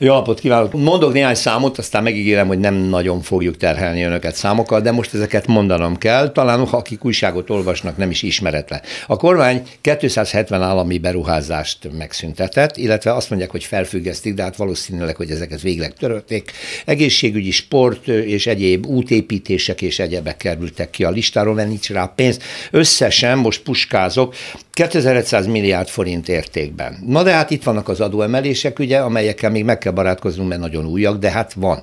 Jó napot kívánok! Mondok néhány számot, aztán megígérem, hogy nem nagyon fogjuk terhelni önöket számokkal, de most ezeket mondanom kell. Talán akik újságot olvasnak, nem is ismeretlen. A kormány 270 állami beruházást megszüntetett, illetve azt mondják, hogy felfüggesztik, de hát valószínűleg, hogy ezeket végleg törölték. Egészségügyi, sport és egyéb útépítések és egyebek kerültek ki a listáról, mert nincs rá pénz. Összesen, most puskázok, 2100 milliárd forint értékben. Na de hát itt vannak az adóemelések, ugye, amelyekkel még meg kell barátkoznunk, mert nagyon újak, de hát van.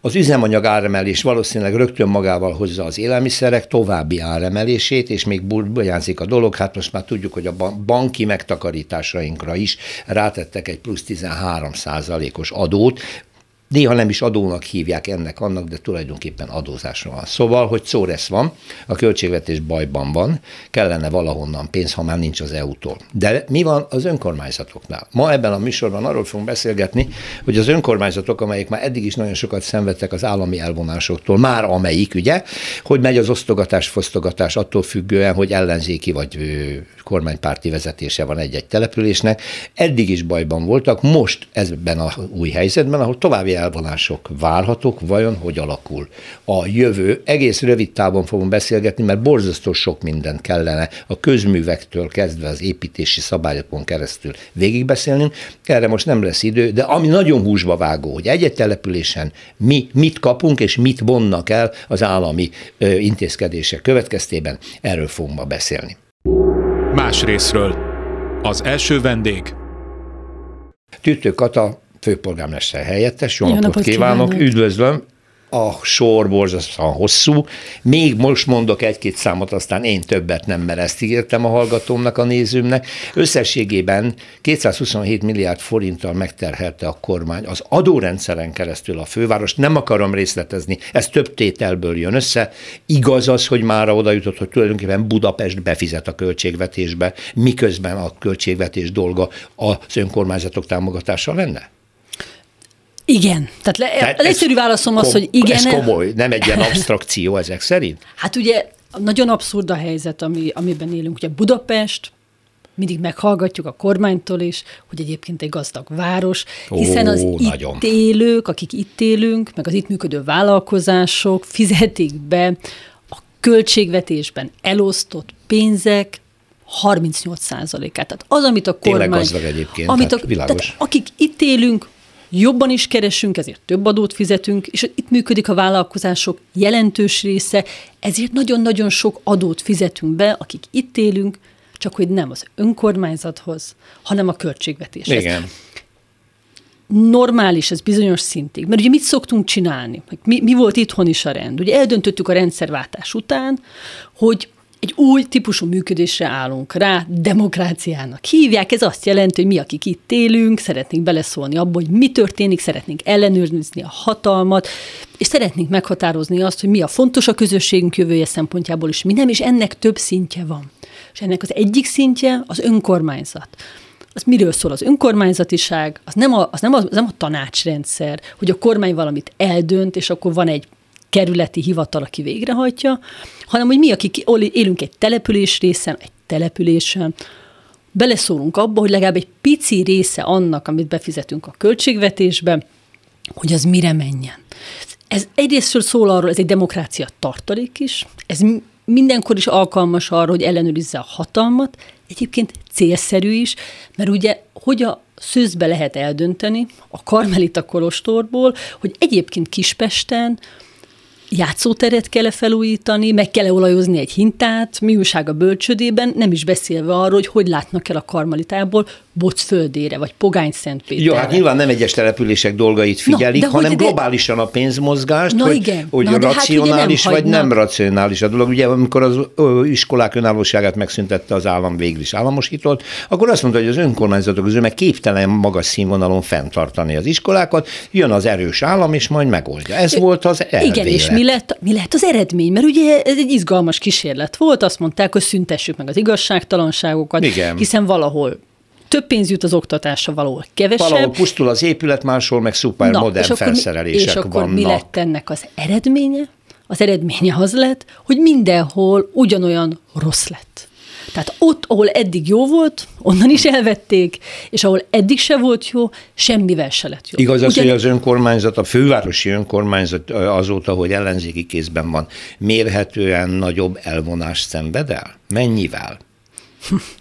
Az üzemanyag áremelés valószínűleg rögtön magával hozza az élelmiszerek további áremelését, és még burjánzik a dolog, hát most már tudjuk, hogy a banki megtakarításainkra is rátettek egy plusz 13 százalékos adót, néha nem is adónak hívják ennek annak, de tulajdonképpen adózásra van. Szóval, hogy szó lesz van, a költségvetés bajban van, kellene valahonnan pénz, ha már nincs az EU-tól. De mi van az önkormányzatoknál? Ma ebben a műsorban arról fogunk beszélgetni, hogy az önkormányzatok, amelyek már eddig is nagyon sokat szenvedtek az állami elvonásoktól, már amelyik, ugye, hogy megy az osztogatás, fosztogatás attól függően, hogy ellenzéki vagy kormánypárti vezetése van egy-egy településnek, eddig is bajban voltak, most ezben a új helyzetben, ahol további elvonások várhatók, vajon hogy alakul a jövő. Egész rövid távon fogunk beszélgetni, mert borzasztó sok mindent kellene a közművektől kezdve az építési szabályokon keresztül végigbeszélnünk. Erre most nem lesz idő, de ami nagyon húsba vágó, hogy egy-egy településen mi mit kapunk és mit vonnak el az állami intézkedések következtében, erről fogunk ma beszélni. Más részről. Az első vendég. Tüttő Kata, főpolgármester helyettes. Jó, Jó napot, napot kívánok. kívánok, üdvözlöm a sor borzasztóan hosszú. Még most mondok egy-két számot, aztán én többet nem, mert ezt ígértem a hallgatómnak, a nézőmnek. Összességében 227 milliárd forinttal megterhelte a kormány az adórendszeren keresztül a főváros. Nem akarom részletezni, ez több tételből jön össze. Igaz az, hogy már oda jutott, hogy tulajdonképpen Budapest befizet a költségvetésbe, miközben a költségvetés dolga az önkormányzatok támogatása lenne? Igen. Tehát, le, Tehát az egyszerű válaszom az, hogy igen. Ez komoly, nem egy ilyen abstrakció ezek szerint? Hát ugye nagyon abszurd a helyzet, ami, amiben élünk. Ugye Budapest, mindig meghallgatjuk a kormánytól is, hogy egyébként egy gazdag város, hiszen az Ó, itt nagyon. élők, akik itt élünk, meg az itt működő vállalkozások fizetik be a költségvetésben elosztott pénzek 38 százalékát. Tehát az, amit a kormány... Tényleg gazdag egyébként, amit a, világos. Tehát akik itt élünk, jobban is keresünk, ezért több adót fizetünk, és itt működik a vállalkozások jelentős része, ezért nagyon-nagyon sok adót fizetünk be, akik itt élünk, csak hogy nem az önkormányzathoz, hanem a költségvetéshez. Igen. Normális ez bizonyos szintig. Mert ugye mit szoktunk csinálni? Mi, mi volt itthon is a rend? Ugye eldöntöttük a rendszerváltás után, hogy egy új típusú működésre állunk rá, demokráciának hívják. Ez azt jelenti, hogy mi, akik itt élünk, szeretnénk beleszólni abba, hogy mi történik, szeretnénk ellenőrizni a hatalmat, és szeretnénk meghatározni azt, hogy mi a fontos a közösségünk jövője szempontjából, és mi nem, és ennek több szintje van. És ennek az egyik szintje az önkormányzat az miről szól az önkormányzatiság, az nem a, az nem a, az nem a tanácsrendszer, hogy a kormány valamit eldönt, és akkor van egy kerületi hivatal, aki végrehajtja, hanem hogy mi, akik élünk egy település részen, egy településen, beleszólunk abba, hogy legalább egy pici része annak, amit befizetünk a költségvetésbe, hogy az mire menjen. Ez egyrésztről szól arról, ez egy demokrácia tartalék is, ez mindenkor is alkalmas arra, hogy ellenőrizze a hatalmat, egyébként célszerű is, mert ugye hogy a szőzbe lehet eldönteni a Karmelita Kolostorból, hogy egyébként Kispesten játszóteret kell -e felújítani, meg kell -e olajozni egy hintát, mi újság a bölcsödében, nem is beszélve arról, hogy hogy látnak el a karmalitából földére, vagy Pogány Szentpéterre. Jó, hát nyilván nem egyes települések dolgait figyelik, no, hanem hogy globálisan a pénzmozgást, na, hogy, igen. hogy na, racionális hát vagy nem racionális a dolog. Ugye amikor az iskolák önállóságát megszüntette az állam végül is államosított, akkor azt mondta, hogy az önkormányzatok közül meg képtelen magas színvonalon fenntartani az iskolákat, jön az erős állam, és majd megoldja. Ez volt az elvélet. Igen, és mi lett, mi lett az eredmény? Mert ugye ez egy izgalmas kísérlet volt, azt mondták, hogy szüntessük meg az igazságtalanságokat, Igen. hiszen valahol több pénz jut az oktatásra valahol, kevesebb. Valahol pusztul az épület, máshol meg szuper Na, modern és felszerelések és akkor vannak. mi lett ennek az eredménye? Az eredménye az lett, hogy mindenhol ugyanolyan rossz lett. Tehát ott, ahol eddig jó volt, onnan is elvették, és ahol eddig se volt jó, semmivel se lett jó. Igaz az, Ugyan... hogy az önkormányzat, a fővárosi önkormányzat azóta, hogy ellenzéki kézben van, mérhetően nagyobb elvonást szenved el? Mennyivel?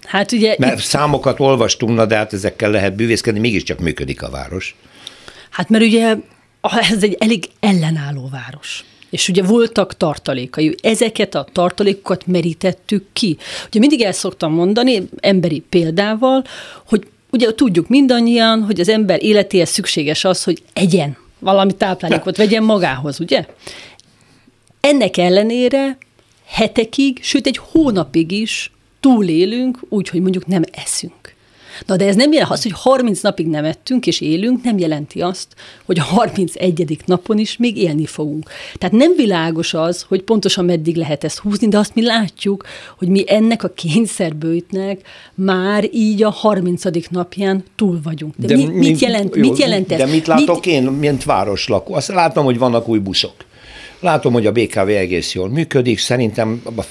Hát ugye... Mert itt... számokat olvastunk, na de hát ezekkel lehet bűvészkedni, mégiscsak működik a város. Hát mert ugye ez egy elég ellenálló város. És ugye voltak tartalékai. Ezeket a tartalékokat merítettük ki. Ugye mindig el szoktam mondani, emberi példával, hogy ugye tudjuk mindannyian, hogy az ember életéhez szükséges az, hogy egyen valami táplálékot vegyen magához, ugye? Ennek ellenére hetekig, sőt egy hónapig is túlélünk, úgy, hogy mondjuk nem eszünk. Na de ez nem jelent az, hogy 30 napig nem ettünk és élünk, nem jelenti azt, hogy a 31. napon is még élni fogunk. Tehát nem világos az, hogy pontosan meddig lehet ezt húzni, de azt mi látjuk, hogy mi ennek a kényszerbőjtnek már így a 30. napján túl vagyunk. De, de mi, mit, jelent, jó, mit jelent ez? De mit látok mit, én, mint városlakó? Azt látom, hogy vannak új buszok. Látom, hogy a BKV egész jól működik, szerintem a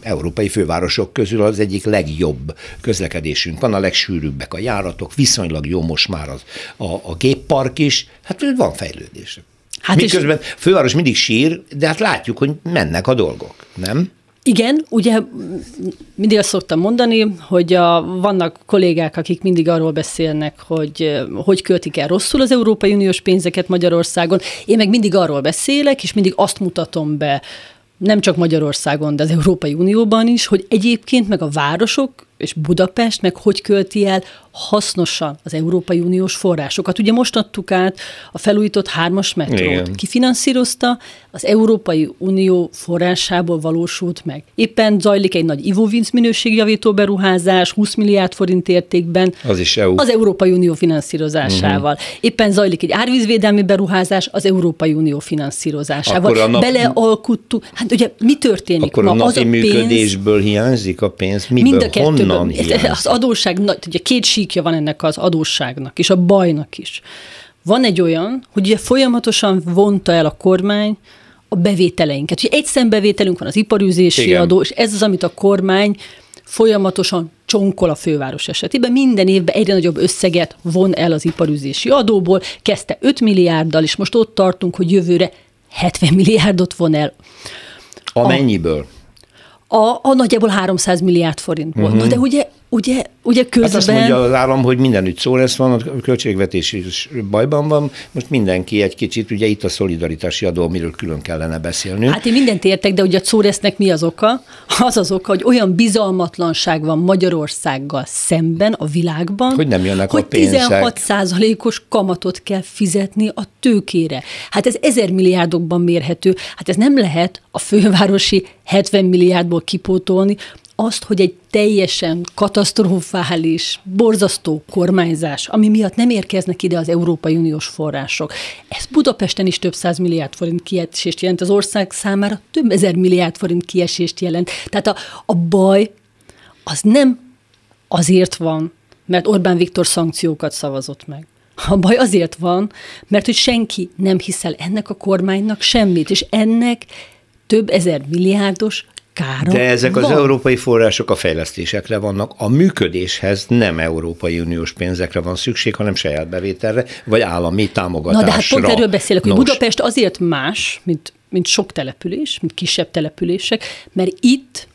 európai fővárosok közül az egyik legjobb közlekedésünk van, a legsűrűbbek a járatok, viszonylag jó most már az, a, a géppark is, hát van fejlődés. Hát Miközben és... főváros mindig sír, de hát látjuk, hogy mennek a dolgok, nem? Igen, ugye mindig azt szoktam mondani, hogy a, vannak kollégák, akik mindig arról beszélnek, hogy hogy költik el rosszul az Európai Uniós pénzeket Magyarországon. Én meg mindig arról beszélek, és mindig azt mutatom be, nem csak Magyarországon, de az Európai Unióban is, hogy egyébként meg a városok és Budapest meg hogy költi el hasznosan az Európai Uniós forrásokat. Ugye most adtuk át a felújított hármas metrót. Igen. Kifinanszírozta, az Európai Unió forrásából valósult meg. Éppen zajlik egy nagy ivóvinc minőségjavító beruházás, 20 milliárd forint értékben. Az is EU. Az Európai Unió finanszírozásával. Uh-huh. Éppen zajlik egy árvízvédelmi beruházás az Európai Unió finanszírozásával. Akkor a nap... Belealkuttuk. Hát ugye mi történik Akkor ma? a napi az a pénz... működésből hiányzik a pénz? Miből? Mind a kettőből. Az adósság, ugye két síkja van ennek az adósságnak, és a bajnak is. Van egy olyan, hogy ugye folyamatosan vonta el a kormány a bevételeinket. Ugye egy szembevételünk van az iparűzési Igen. adó, és ez az, amit a kormány folyamatosan csonkol a főváros esetében. Minden évben egyre nagyobb összeget von el az iparűzési adóból, kezdte 5 milliárddal, és most ott tartunk, hogy jövőre 70 milliárdot von el. Amennyiből? A, a, nagyjából 300 milliárd forintból. Uh-huh. Na de ugye ugye, ugye közben... Hát azt mondja az állam, hogy mindenütt szó lesz van, a költségvetés is bajban van, most mindenki egy kicsit, ugye itt a szolidaritási adó, amiről külön kellene beszélnünk. Hát én mindent értek, de ugye a Czóresznek mi az oka? Az az oka, hogy olyan bizalmatlanság van Magyarországgal szemben a világban, hogy nem jönnek hogy a pénzek. 16 százalékos kamatot kell fizetni a tőkére. Hát ez ezer milliárdokban mérhető. Hát ez nem lehet a fővárosi 70 milliárdból kipótolni, azt, hogy egy teljesen katasztrofális, borzasztó kormányzás, ami miatt nem érkeznek ide az Európai Uniós források. Ez Budapesten is több száz milliárd forint kiesést jelent, az ország számára több ezer milliárd forint kiesést jelent. Tehát a, a baj az nem azért van, mert Orbán Viktor szankciókat szavazott meg. A baj azért van, mert hogy senki nem hiszel ennek a kormánynak semmit, és ennek több ezer milliárdos kára De ezek van. az európai források a fejlesztésekre vannak. A működéshez nem Európai Uniós pénzekre van szükség, hanem saját bevételre, vagy állami támogatásra. Na de hát pont erről beszélek, hogy Nos. Budapest azért más, mint, mint sok település, mint kisebb települések, mert itt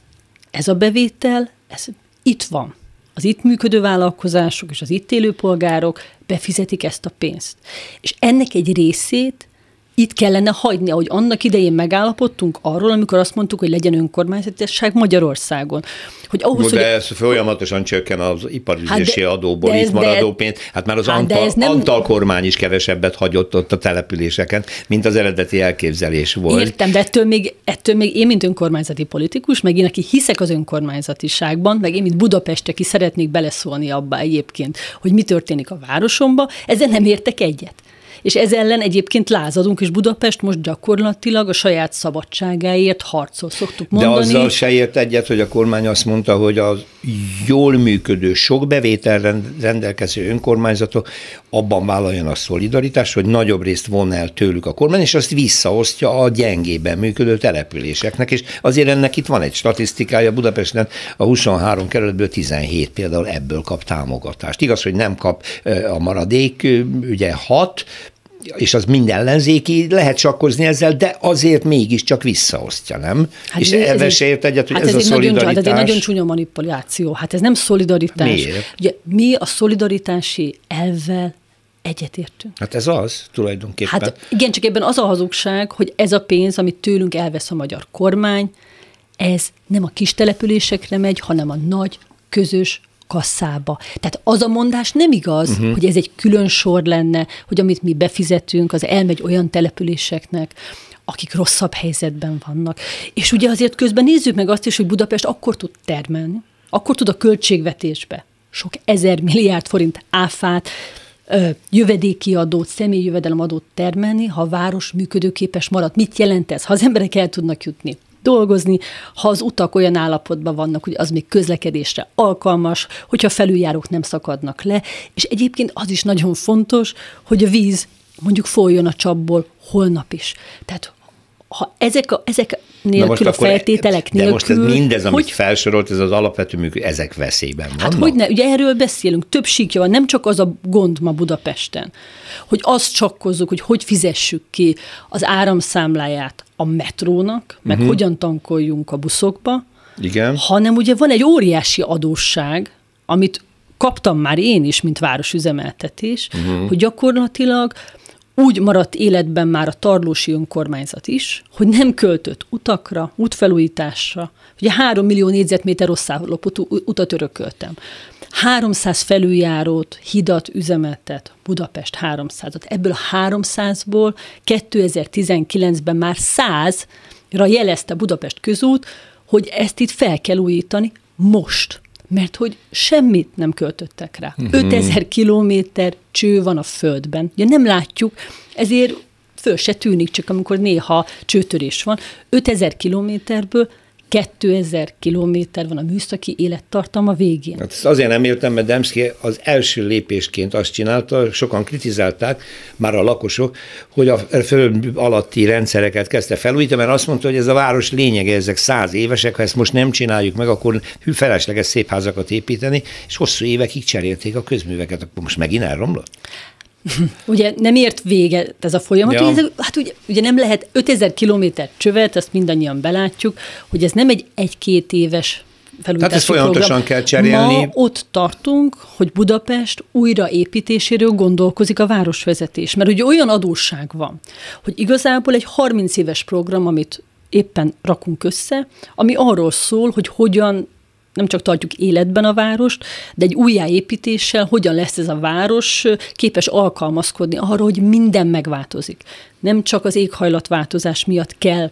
ez a bevétel, ez itt van. Az itt működő vállalkozások és az itt élő polgárok befizetik ezt a pénzt. És ennek egy részét itt kellene hagyni, ahogy annak idején megállapodtunk arról, amikor azt mondtuk, hogy legyen önkormányzatiság Magyarországon. Hogy ahhoz, de hogy... ez folyamatosan csökken az iparüzési hát adóból, itt maradó pénz. Hát már az hát Antal, ez nem... Antal kormány is kevesebbet hagyott ott a településeken, mint az eredeti elképzelés volt. Értem, de ettől még, ettől még én, mint önkormányzati politikus, meg én, aki hiszek az önkormányzatiságban, meg én, mint Budapest, aki szeretnék beleszólni abba egyébként, hogy mi történik a városomba, ezzel nem értek egyet és ez ellen egyébként lázadunk, és Budapest most gyakorlatilag a saját szabadságáért harcol, szoktuk mondani. De azzal se ért egyet, hogy a kormány azt mondta, hogy az jól működő, sok bevétel rendelkező önkormányzatok abban vállaljanak szolidaritást, hogy nagyobb részt von el tőlük a kormány, és azt visszaosztja a gyengében működő településeknek, és azért ennek itt van egy statisztikája, Budapesten a 23 kerületből 17 például ebből kap támogatást. Igaz, hogy nem kap a maradék, ugye 6, és az minden ellenzéki, lehet sakkozni ezzel, de azért mégiscsak visszaosztja, nem? Hát és ebben se ért egyet, hogy hát ez, ez a szolidaritás... Nagyon, ez egy nagyon csúnya manipuláció. Hát ez nem szolidaritás. Miért? Ugye, mi a szolidaritási elvvel egyetértünk. Hát ez az, tulajdonképpen. Hát igen, csak ebben az a hazugság, hogy ez a pénz, amit tőlünk elvesz a magyar kormány, ez nem a kis településekre megy, hanem a nagy, közös kasszába. Tehát az a mondás nem igaz, uh-huh. hogy ez egy külön sor lenne, hogy amit mi befizetünk, az elmegy olyan településeknek, akik rosszabb helyzetben vannak. És ugye azért közben nézzük meg azt is, hogy Budapest akkor tud termelni, akkor tud a költségvetésbe sok ezer milliárd forint áfát, jövedéki adót, személyi jövedelemadót termelni, ha a város működőképes marad. Mit jelent ez? Ha az emberek el tudnak jutni dolgozni, ha az utak olyan állapotban vannak, hogy az még közlekedésre alkalmas, hogyha felüljárók nem szakadnak le, és egyébként az is nagyon fontos, hogy a víz mondjuk folyjon a csapból holnap is. Tehát ha ezek a, ezek nélkül a feltételek nélkül... De most ez mindez, amit hogy, felsorolt, ez az alapvető működés, ezek veszélyben vannak? Hát hogy ne, ugye erről beszélünk, több síkja van, nem csak az a gond ma Budapesten, hogy azt csakkozzuk, hogy hogy fizessük ki az áramszámláját a metrónak, meg uh-huh. hogyan tankoljunk a buszokba, Igen. hanem ugye van egy óriási adósság, amit kaptam már én is, mint városüzemeltetés, uh-huh. hogy gyakorlatilag úgy maradt életben már a tarlósi önkormányzat is, hogy nem költött utakra, útfelújításra. Ugye három millió négyzetméter rosszállapotú utat örököltem. 300 felüljárót, hidat üzemeltet, Budapest 300-at. Ebből a 300-ból 2019-ben már 100-ra jelezte Budapest közút, hogy ezt itt fel kell újítani most mert hogy semmit nem költöttek rá. Uh-huh. 5000 kilométer cső van a földben. Ugye nem látjuk, ezért föl se tűnik, csak amikor néha csőtörés van. 5000 kilométerből 2000 kilométer van a műszaki élettartama végén. Hát ezt azért nem értem, mert Demszki az első lépésként azt csinálta, sokan kritizálták, már a lakosok, hogy a föld alatti rendszereket kezdte felújítani, mert azt mondta, hogy ez a város lényege, ezek száz évesek, ha ezt most nem csináljuk meg, akkor felesleges szép házakat építeni, és hosszú évekig cserélték a közműveket, akkor most megint elromlott? Ugye nem ért véget ez a folyamat, ja. ez, hát ugye, ugye nem lehet 5000 kilométer csövet, azt mindannyian belátjuk, hogy ez nem egy egy-két éves felújítási Tehát ezt folyamatosan program. kell cserélni. Ma ott tartunk, hogy Budapest újraépítéséről gondolkozik a városvezetés, mert ugye olyan adósság van, hogy igazából egy 30 éves program, amit éppen rakunk össze, ami arról szól, hogy hogyan nem csak tartjuk életben a várost, de egy újjáépítéssel hogyan lesz ez a város képes alkalmazkodni arra, hogy minden megváltozik. Nem csak az éghajlatváltozás miatt kell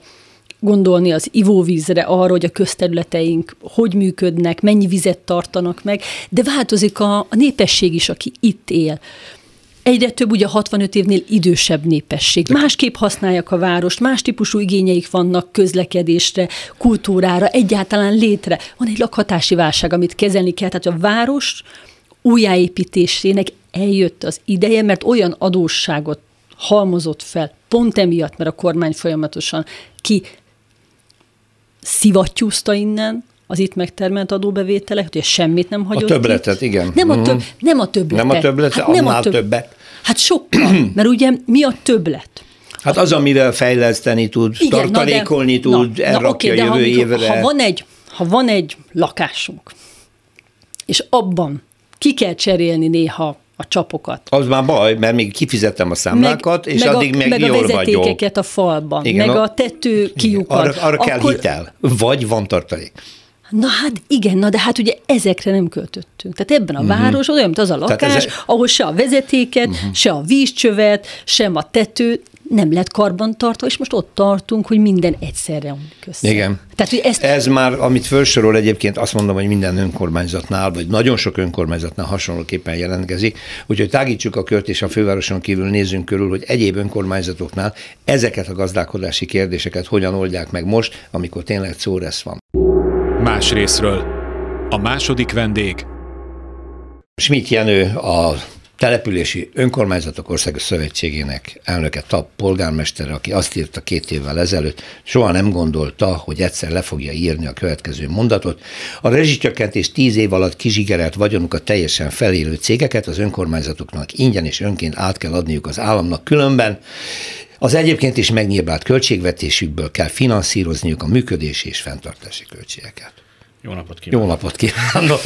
gondolni az ivóvízre, arra, hogy a közterületeink hogy működnek, mennyi vizet tartanak meg, de változik a, a népesség is, aki itt él egyre több ugye 65 évnél idősebb népesség. Másképp használják a várost, más típusú igényeik vannak közlekedésre, kultúrára, egyáltalán létre. Van egy lakhatási válság, amit kezelni kell, tehát a város újjáépítésének eljött az ideje, mert olyan adósságot halmozott fel, pont emiatt, mert a kormány folyamatosan ki szivattyúzta innen, az itt megtermelt adóbevételek, hogy semmit nem hagyott A többletet, itt. igen. Nem a, több, nem a többletet. Nem a többletet, hát nem a több, többet. Hát sokkal, mert ugye mi a többlet? Hát az, amivel fejleszteni tud, Igen, tartalékolni na de, tud, na, elrakja na, okay, jövő évre. Ha van, egy, ha van egy lakásunk, és abban ki kell cserélni néha a csapokat. Az már baj, mert még kifizettem a számlákat, meg, és meg addig a, meg, meg jól a vezetékeket vagyok. a falban, Igen, meg a tető kiukat. Arra, arra kell Akkor... hitel, vagy van tartalék. Na hát igen, na de hát ugye ezekre nem költöttünk. Tehát ebben a uh-huh. város olyan, mint az a lakás, ez... ahol se a vezetéket, uh-huh. se a vízcsövet, sem a tető nem lett karbantartva, és most ott tartunk, hogy minden egyszerre omlik össze. Igen. Tehát, hogy ezt... Ez már, amit felsorol egyébként, azt mondom, hogy minden önkormányzatnál, vagy nagyon sok önkormányzatnál hasonlóképpen jelentkezik, úgyhogy tágítsuk a kört, és a fővároson kívül nézzünk körül, hogy egyéb önkormányzatoknál ezeket a gazdálkodási kérdéseket hogyan oldják meg most, amikor tényleg szó lesz van. Más részről. A második vendég Schmidt Jenő, a Települési Önkormányzatok Országos Szövetségének elnöke, TAP polgármester, aki azt írta két évvel ezelőtt, soha nem gondolta, hogy egyszer le fogja írni a következő mondatot. A rezsicsökkentés tíz év alatt kizsigerelt vagyonukat teljesen felélő cégeket az önkormányzatoknak ingyen és önként át kell adniuk az államnak különben. Az egyébként is megnyírbált költségvetésükből kell finanszírozniuk a működési és fenntartási költségeket. Jó napot kívánok! Jó napot kívánok!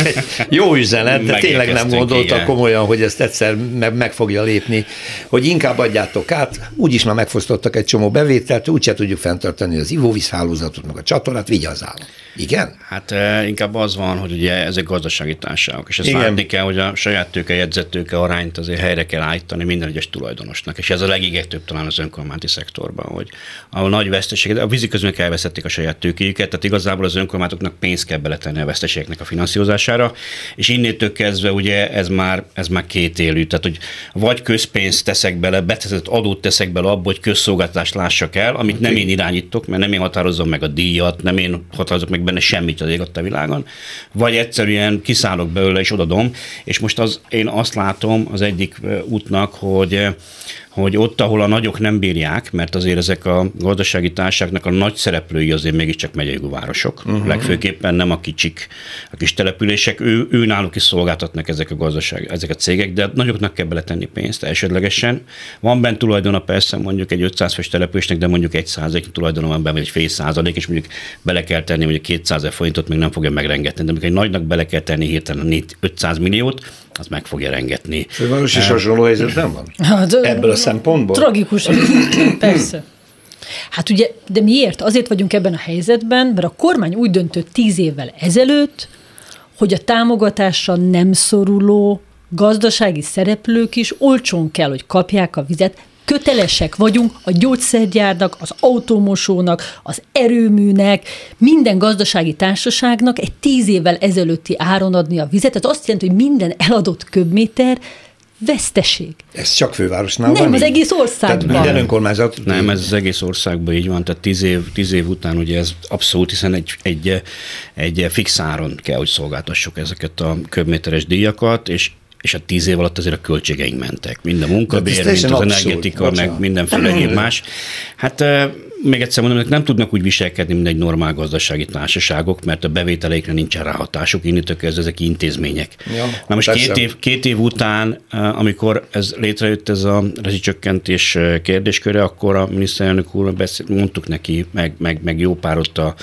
Jó üzenet, de tényleg nem gondolta igen. komolyan, hogy ezt egyszer meg, meg fogja lépni, hogy inkább adjátok át, úgyis már megfosztottak egy csomó bevételt, úgyse tudjuk fenntartani az ivóvízhálózatot, meg a csatornát, vigyázz állam. Igen? Hát inkább az van, hogy ugye ezek gazdasági társaságok, és ezt Igen. látni kell, hogy a saját tőke, jegyzettőke arányt azért helyre kell állítani minden egyes tulajdonosnak, és ez a legégetőbb talán az önkormányzati szektorban, hogy ahol nagy veszteségek, a vízi közben elveszették a saját tőkéjüket, tehát igazából az önkormányzatoknak pénzt kell beletenni a veszteségeknek a finanszírozására, és innétől kezdve ugye ez már, ez már két élő, tehát hogy vagy közpénzt teszek bele, beteszett adót teszek bele abba, hogy közszolgáltást lássak el, amit nem én irányítok, mert nem én határozom meg a díjat, nem én határozok meg benne semmit az ég a világon, vagy egyszerűen kiszállok belőle és odadom, és most az, én azt látom az egyik útnak, hogy hogy ott, ahol a nagyok nem bírják, mert azért ezek a gazdasági társaságnak a nagy szereplői azért mégiscsak megyei városok, uh-huh. legfőképpen nem a kicsik, a kis települések, ő, ő náluk is szolgáltatnak ezek a gazdaság, ezek a cégek, de nagyoknak kell beletenni pénzt elsődlegesen. Van bent tulajdona persze mondjuk egy 500 fős településnek, de mondjuk egy százalék tulajdona van benne, vagy egy fél százalék, és mondjuk bele kell tenni mondjuk 200 forintot, még nem fogja megrengetni. De amikor egy nagynak bele kell tenni hirtelen 500 milliót, az meg fogja rengetni. Főváros is hasonló helyzetben van? Hát, Ebből a szempontból? Tragikus, persze. Hát ugye, de miért? Azért vagyunk ebben a helyzetben, mert a kormány úgy döntött tíz évvel ezelőtt, hogy a támogatásra nem szoruló gazdasági szereplők is olcsón kell, hogy kapják a vizet, kötelesek vagyunk a gyógyszergyárnak, az automosónak, az erőműnek, minden gazdasági társaságnak egy tíz évvel ezelőtti áron adni a vizet. Ez azt jelenti, hogy minden eladott köbméter veszteség. Ez csak fővárosnál Nem, van az így? egész országban. Tehát minden önkormányzat? Nem, ez az egész országban így van, tehát tíz év, tíz év után ugye ez abszolút, hiszen egy, egy, egy fix áron kell, hogy szolgáltassuk ezeket a köbméteres díjakat, és és a tíz év alatt azért a költségeink mentek. Mind a munkabér, mind az energetika, meg mindenféle egyéb más. Hát még egyszer mondom, nem tudnak úgy viselkedni, mint egy normál gazdasági társaságok, mert a bevételeikre nincsen ráhatásuk, innentől kezdve ezek intézmények. Ja, Na most két év, két év után, amikor ez létrejött ez a rezsicsökkentés kérdésköre, akkor a miniszterelnök úr beszél, mondtuk neki, meg, meg, meg jó pár ott a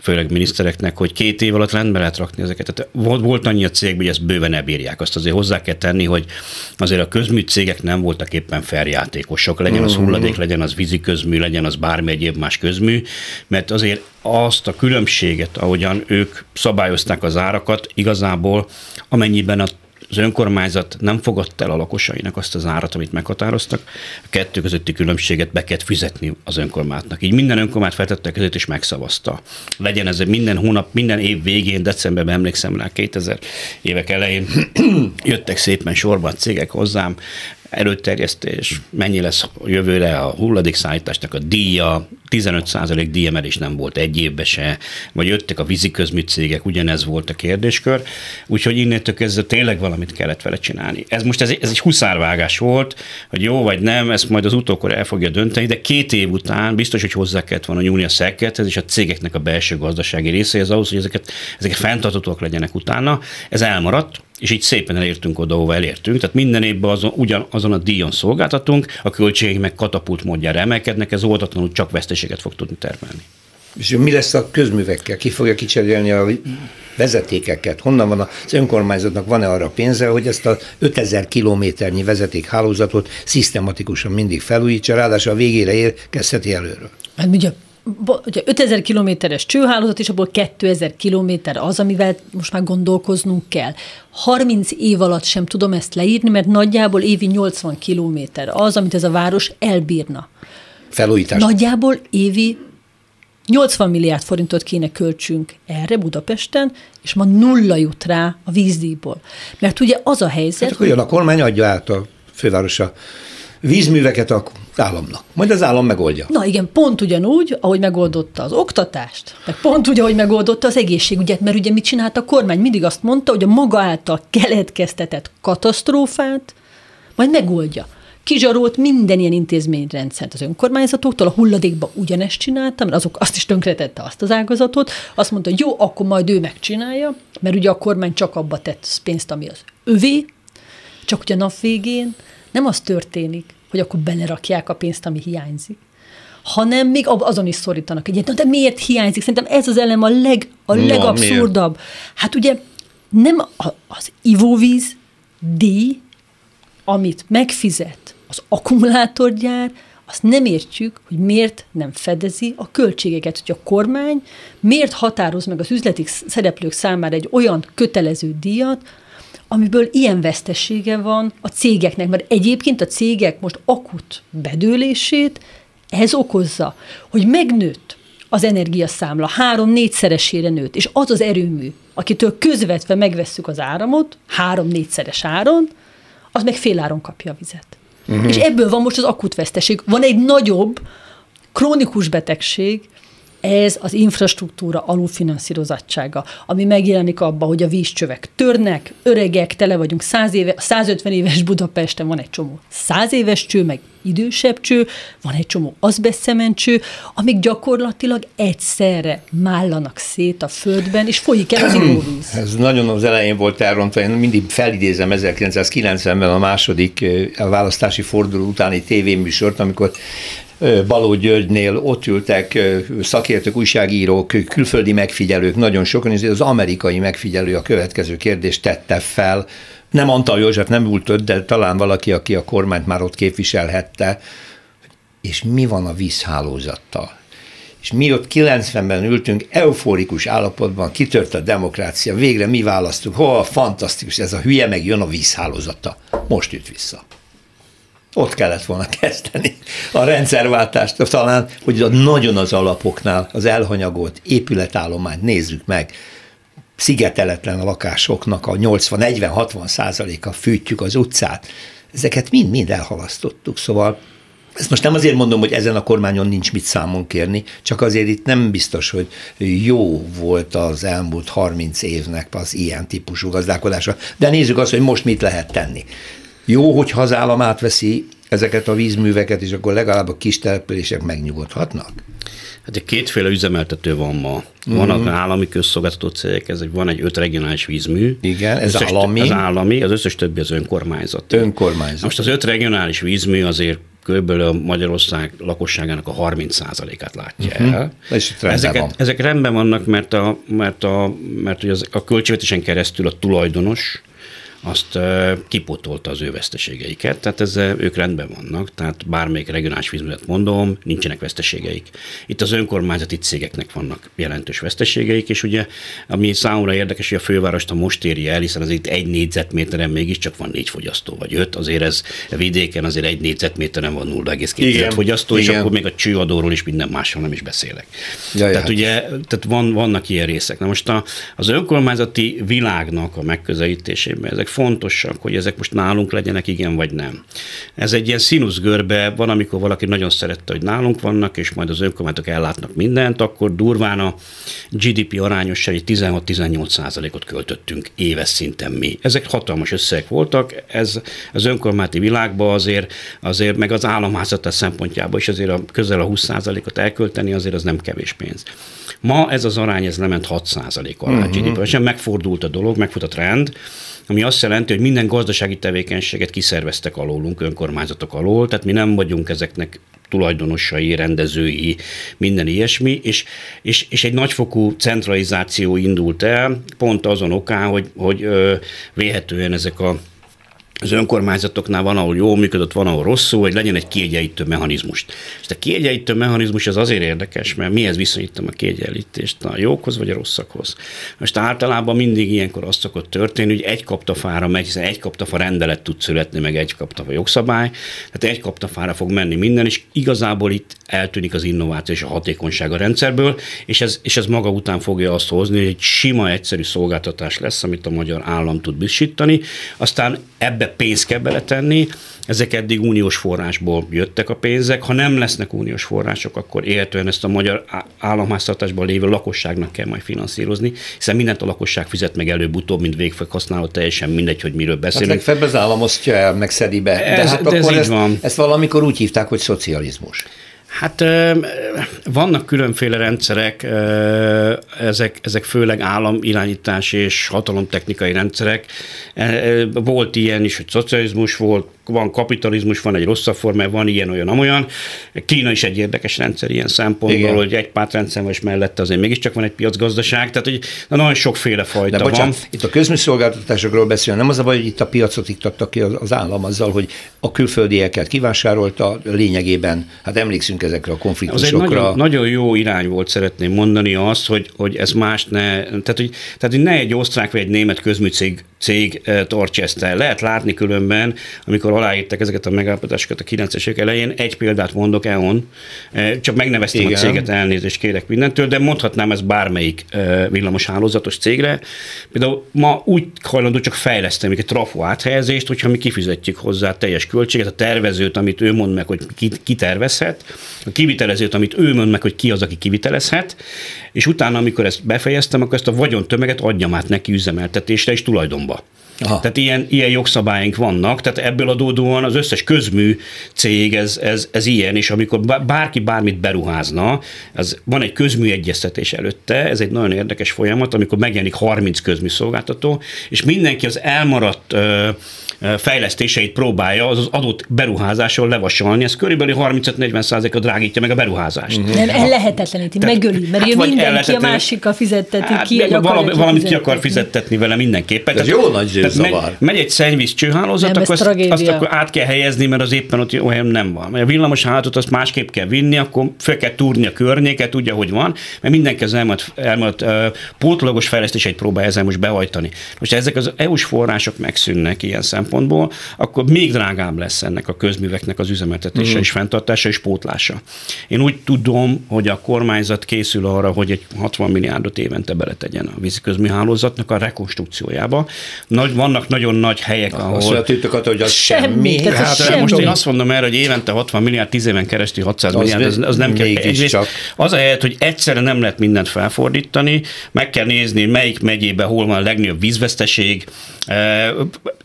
főleg minisztereknek, hogy két év alatt rendbe lehet rakni ezeket. Tehát volt, volt annyi a cég, hogy ezt bőven ne bírják. Azt azért hozzá kell tenni, hogy azért a közmű cégek nem voltak éppen feljátékosok. Legyen az mhm. hulladék, legyen az vízi közmű, legyen az bármi egyéb más közmű, mert azért azt a különbséget, ahogyan ők szabályozták az árakat, igazából amennyiben a az önkormányzat nem fogadta el a lakosainak azt az árat, amit meghatároztak, a kettő közötti különbséget be kellett fizetni az önkormányzatnak. Így minden önkormányzat feltette között és megszavazta. Legyen ez minden hónap, minden év végén, decemberben emlékszem rá, 2000 évek elején jöttek szépen sorban cégek hozzám, előterjesztés, mennyi lesz jövőre a hulladékszállításnak a díja, 15% díjemelés nem volt egy évbe se, vagy jöttek a víziközmű cégek, ugyanez volt a kérdéskör, úgyhogy innentől kezdve tényleg valamit kellett vele csinálni. Ez most ez, ez egy huszárvágás volt, hogy jó vagy nem, ezt majd az utókor el fogja dönteni, de két év után biztos, hogy hozzá kellett volna nyúlni a szekethez és a cégeknek a belső gazdasági részéhez ahhoz, hogy ezeket, ezeket fenntartatóak legyenek utána. Ez elmaradt, és így szépen elértünk oda, ahova elértünk. Tehát minden évben azon, ugyan, azon a díjon szolgáltatunk, a költségek meg katapult módjára emelkednek, ez oldatlanul csak veszteséget fog tudni termelni. És mi lesz a közművekkel? Ki fogja kicserélni a vezetékeket? Honnan van az önkormányzatnak, van-e arra pénze, hogy ezt a 5000 kilométernyi vezetékhálózatot szisztematikusan mindig felújítsa, ráadásul a végére érkezheti előről? Hát ugye ugye 5000 kilométeres csőhálózat, és abból 2000 kilométer az, amivel most már gondolkoznunk kell. 30 év alatt sem tudom ezt leírni, mert nagyjából évi 80 kilométer az, amit ez a város elbírna. Felújítás. Nagyjából évi 80 milliárd forintot kéne költsünk erre Budapesten, és ma nulla jut rá a vízdíjból. Mert ugye az a helyzet... Hát akkor jön a kormány, adja át a fővárosa vízműveket, akkor államnak. Majd az állam megoldja. Na igen, pont ugyanúgy, ahogy megoldotta az oktatást, meg pont úgy, ahogy megoldotta az egészségügyet, mert ugye mit csinált a kormány? Mindig azt mondta, hogy a maga által keletkeztetett katasztrófát majd megoldja. Kizsarolt minden ilyen intézményrendszert az önkormányzatoktól, a hulladékba ugyanezt csináltam, mert azok azt is tönkretette azt az ágazatot, azt mondta, hogy jó, akkor majd ő megcsinálja, mert ugye a kormány csak abba tett pénzt, ami az övé, csak ugye a nap végén nem az történik, hogy akkor belerakják a pénzt, ami hiányzik, hanem még azon is szorítanak egyet. Na de miért hiányzik? Szerintem ez az elem a, leg, a no, legabszurdabb. Miért? Hát ugye nem az ivóvíz díj, amit megfizet az akkumulátorgyár, azt nem értjük, hogy miért nem fedezi a költségeket, hogy a kormány miért határoz meg az üzleti szereplők számára egy olyan kötelező díjat, amiből ilyen vesztesége van a cégeknek, mert egyébként a cégek most akut bedőlését ez okozza, hogy megnőtt az energiaszámla, három-négyszeresére nőtt, és az az erőmű, akitől közvetve megvesszük az áramot, három-négyszeres áron, az meg fél áron kapja a vizet. Uh-huh. És ebből van most az akut veszteség. Van egy nagyobb, krónikus betegség, ez az infrastruktúra alulfinanszírozottsága, ami megjelenik abban, hogy a vízcsövek törnek, öregek, tele vagyunk 100 éve, 150 éves Budapesten van egy csomó 100 éves cső, meg idősebb cső, van egy csomó azbeszcementcső, amik gyakorlatilag egyszerre mállanak szét a földben, és folyik el az ivóvíz. Ez nagyon az elején volt elrontva, én mindig felidézem 1990-ben a második a választási forduló utáni tévéműsort, amikor Baló Györgynél ott ültek szakértők, újságírók, külföldi megfigyelők, nagyon sokan, és az amerikai megfigyelő a következő kérdést tette fel, nem Antal József nem ült ott, de talán valaki, aki a kormányt már ott képviselhette, és mi van a vízhálózattal? És mi ott 90-ben ültünk, euforikus állapotban, kitört a demokrácia, végre mi választunk, hol fantasztikus, ez a hülye meg jön a vízhálózata. Most jut vissza. Ott kellett volna kezdeni a rendszerváltást, talán, hogy a nagyon az alapoknál az elhanyagolt épületállományt nézzük meg, szigeteletlen a lakásoknak a 80-40-60 százaléka fűtjük az utcát. Ezeket mind-mind elhalasztottuk, szóval ezt most nem azért mondom, hogy ezen a kormányon nincs mit számon kérni, csak azért itt nem biztos, hogy jó volt az elmúlt 30 évnek az ilyen típusú gazdálkodása. De nézzük azt, hogy most mit lehet tenni. Jó, hogy az állam átveszi ezeket a vízműveket, és akkor legalább a kis települések megnyugodhatnak? Hát egy kétféle üzemeltető van ma. Van mm-hmm. az állami közszolgáltató cégek, ez egy, van egy öt regionális vízmű. Igen, ez összes, állami. Az állami, az összes többi az önkormányzat. Önkormányzat. Most az öt regionális vízmű azért körülbelül a Magyarország lakosságának a 30%-át látja uh-huh. el. És ezek, van. ezek rendben vannak, mert a, mert a, mert az, a költségvetésen keresztül a tulajdonos azt kipotolta az ő veszteségeiket, tehát ezzel ők rendben vannak, tehát bármelyik regionális vízművet mondom, nincsenek veszteségeik. Itt az önkormányzati cégeknek vannak jelentős veszteségeik, és ugye, ami számomra érdekes, hogy a fővárost a most éri el, hiszen az itt egy négyzetméteren mégiscsak van négy fogyasztó, vagy öt, azért ez vidéken azért egy négyzetméteren van 0,2 fogyasztó, igen. és akkor még a csőadóról is minden másról nem is beszélek. Jaj, tehát hát. ugye, tehát van, vannak ilyen részek. Na most a, az önkormányzati világnak a megközelítésében ezek fontosak, hogy ezek most nálunk legyenek, igen vagy nem. Ez egy ilyen színuszgörbe, van, amikor valaki nagyon szerette, hogy nálunk vannak, és majd az önkormányzatok ellátnak mindent, akkor durván a GDP arányosan egy 16-18 százalékot költöttünk éves szinten mi. Ezek hatalmas összegek voltak, ez az önkormányzati világban azért, azért meg az államházatás szempontjából is azért a közel a 20 százalékot elkölteni, azért az nem kevés pénz. Ma ez az arány, ez lement 6 százalék alá uh-huh. GDP, és megfordult a dolog, megfordult a trend, ami azt jelenti, hogy minden gazdasági tevékenységet kiszerveztek alólunk, önkormányzatok alól, tehát mi nem vagyunk ezeknek tulajdonosai, rendezői, minden ilyesmi, és, és, és egy nagyfokú centralizáció indult el, pont azon okán, hogy, hogy véhetően ezek a az önkormányzatoknál van, ahol jól működött, van, ahol rosszul, hogy legyen egy kiegyenlítő mechanizmust. És a kiegyenlítő mechanizmus az azért érdekes, mert mihez viszonyítom a kiegyenlítést, a jókhoz vagy a rosszakhoz. Most általában mindig ilyenkor azt szokott történni, hogy egy kaptafára megy, hiszen egy kaptafa rendelet tud születni, meg egy kaptafa jogszabály, tehát egy kaptafára fog menni minden, és igazából itt eltűnik az innováció és a hatékonyság a rendszerből, és ez, és ez maga után fogja azt hozni, hogy egy sima, egyszerű szolgáltatás lesz, amit a magyar állam tud biztosítani, aztán ebbe tehát pénzt kell beletenni, ezek eddig uniós forrásból jöttek a pénzek, ha nem lesznek uniós források, akkor értően ezt a magyar államháztartásban lévő lakosságnak kell majd finanszírozni, hiszen mindent a lakosság fizet meg előbb-utóbb, mint végfelhasználó, teljesen mindegy, hogy miről beszélünk. Hát legfeljebb az állam osztja el, meg szedi be. De ez, hát de ez akkor így ezt, van. ezt valamikor úgy hívták, hogy szocializmus. Hát vannak különféle rendszerek, ezek, ezek főleg államirányítás és hatalomtechnikai rendszerek. Volt ilyen is, hogy szocializmus volt, van kapitalizmus, van egy rosszabb forma, van ilyen, olyan, amolyan. Kína is egy érdekes rendszer ilyen szempontból, Igen. hogy egy pártrendszer és mellette azért mégiscsak van egy piacgazdaság, tehát hogy na, nagyon sokféle fajta De bocsánat, van. itt a közműszolgáltatásokról beszél, nem az a baj, hogy itt a piacot iktatta ki az állam azzal, hogy a külföldieket kivásárolta lényegében, hát emlékszünk ezekre a konfliktusokra. Az egy nagyon, nagyon jó irány volt, szeretném mondani azt, hogy, hogy ez más ne, tehát hogy, tehát, hogy ne egy osztrák vagy egy német közműcég cég tartsa ezt el. Lehet látni különben, amikor aláírták ezeket a megállapodásokat a 90-es évek elején, egy példát mondok, EON, csak megneveztem Igen. a céget, elnézést kérek mindentől, de mondhatnám ez bármelyik villamos hálózatos cégre. Például ma úgy hajlandó csak fejleszteni egy trafo áthelyezést, hogyha mi kifizetjük hozzá teljes költséget, a tervezőt, amit ő mond meg, hogy ki, ki tervezhet, a kivitelezőt, amit ő mond meg, hogy ki az, aki kivitelezhet, és utána, amikor ezt befejeztem, akkor ezt a vagyontömeget adjam át neki üzemeltetésre és tulajdonba. Aha. Tehát ilyen, ilyen jogszabályink vannak, tehát ebből adódóan az összes közmű cég ez, ez, ez ilyen, és amikor bárki bármit beruházna, az van egy közmű egyeztetés előtte, ez egy nagyon érdekes folyamat, amikor megjelenik 30 közmű szolgáltató, és mindenki az elmaradt ö, fejlesztéseit próbálja az, az adott beruházásról levasalni, ez körülbelül 35-40 százaléka drágítja meg a beruházást. Uh-huh. Nem, ellehetetleníti, megöli, mert hát mindenki a másikkal fizetteti hát, ki, valami, valamit ki akar fizettetni vele mindenképpen. Ez jó nagy megy, megy egy szennyvíz csőhálózat, akkor azt, azt, akkor át kell helyezni, mert az éppen ott olyan nem van. Mert a villamos hálózatot azt másképp kell vinni, akkor fel kell túrni a környéket, tudja, hogy van, mert mindenki az elmaradt, elmaradt uh, pótlagos fejlesztéseit próbál ezzel most behajtani. Most ezek az EU-s források megszűnnek ilyen szempontból, akkor még drágább lesz ennek a közműveknek az üzemeltetése mm. és fenntartása és pótlása. Én úgy tudom, hogy a kormányzat készül arra, hogy egy 60 milliárdot évente beletegyen a vízi közműhálózatnak a rekonstrukciójába. Nagy, vannak nagyon nagy helyek, ahol... Azt mondjátok, hogy az semmi. semmi. Hát, hát semmi. most én azt mondom erre, hogy évente 60 milliárd, 10 éven keresztül 600 az milliárd, az, az nem kell. Egyrészt csak. az a helyet, hogy egyszerre nem lehet mindent felfordítani, meg kell nézni, melyik megyében hol van a legnagyobb vízveszteség,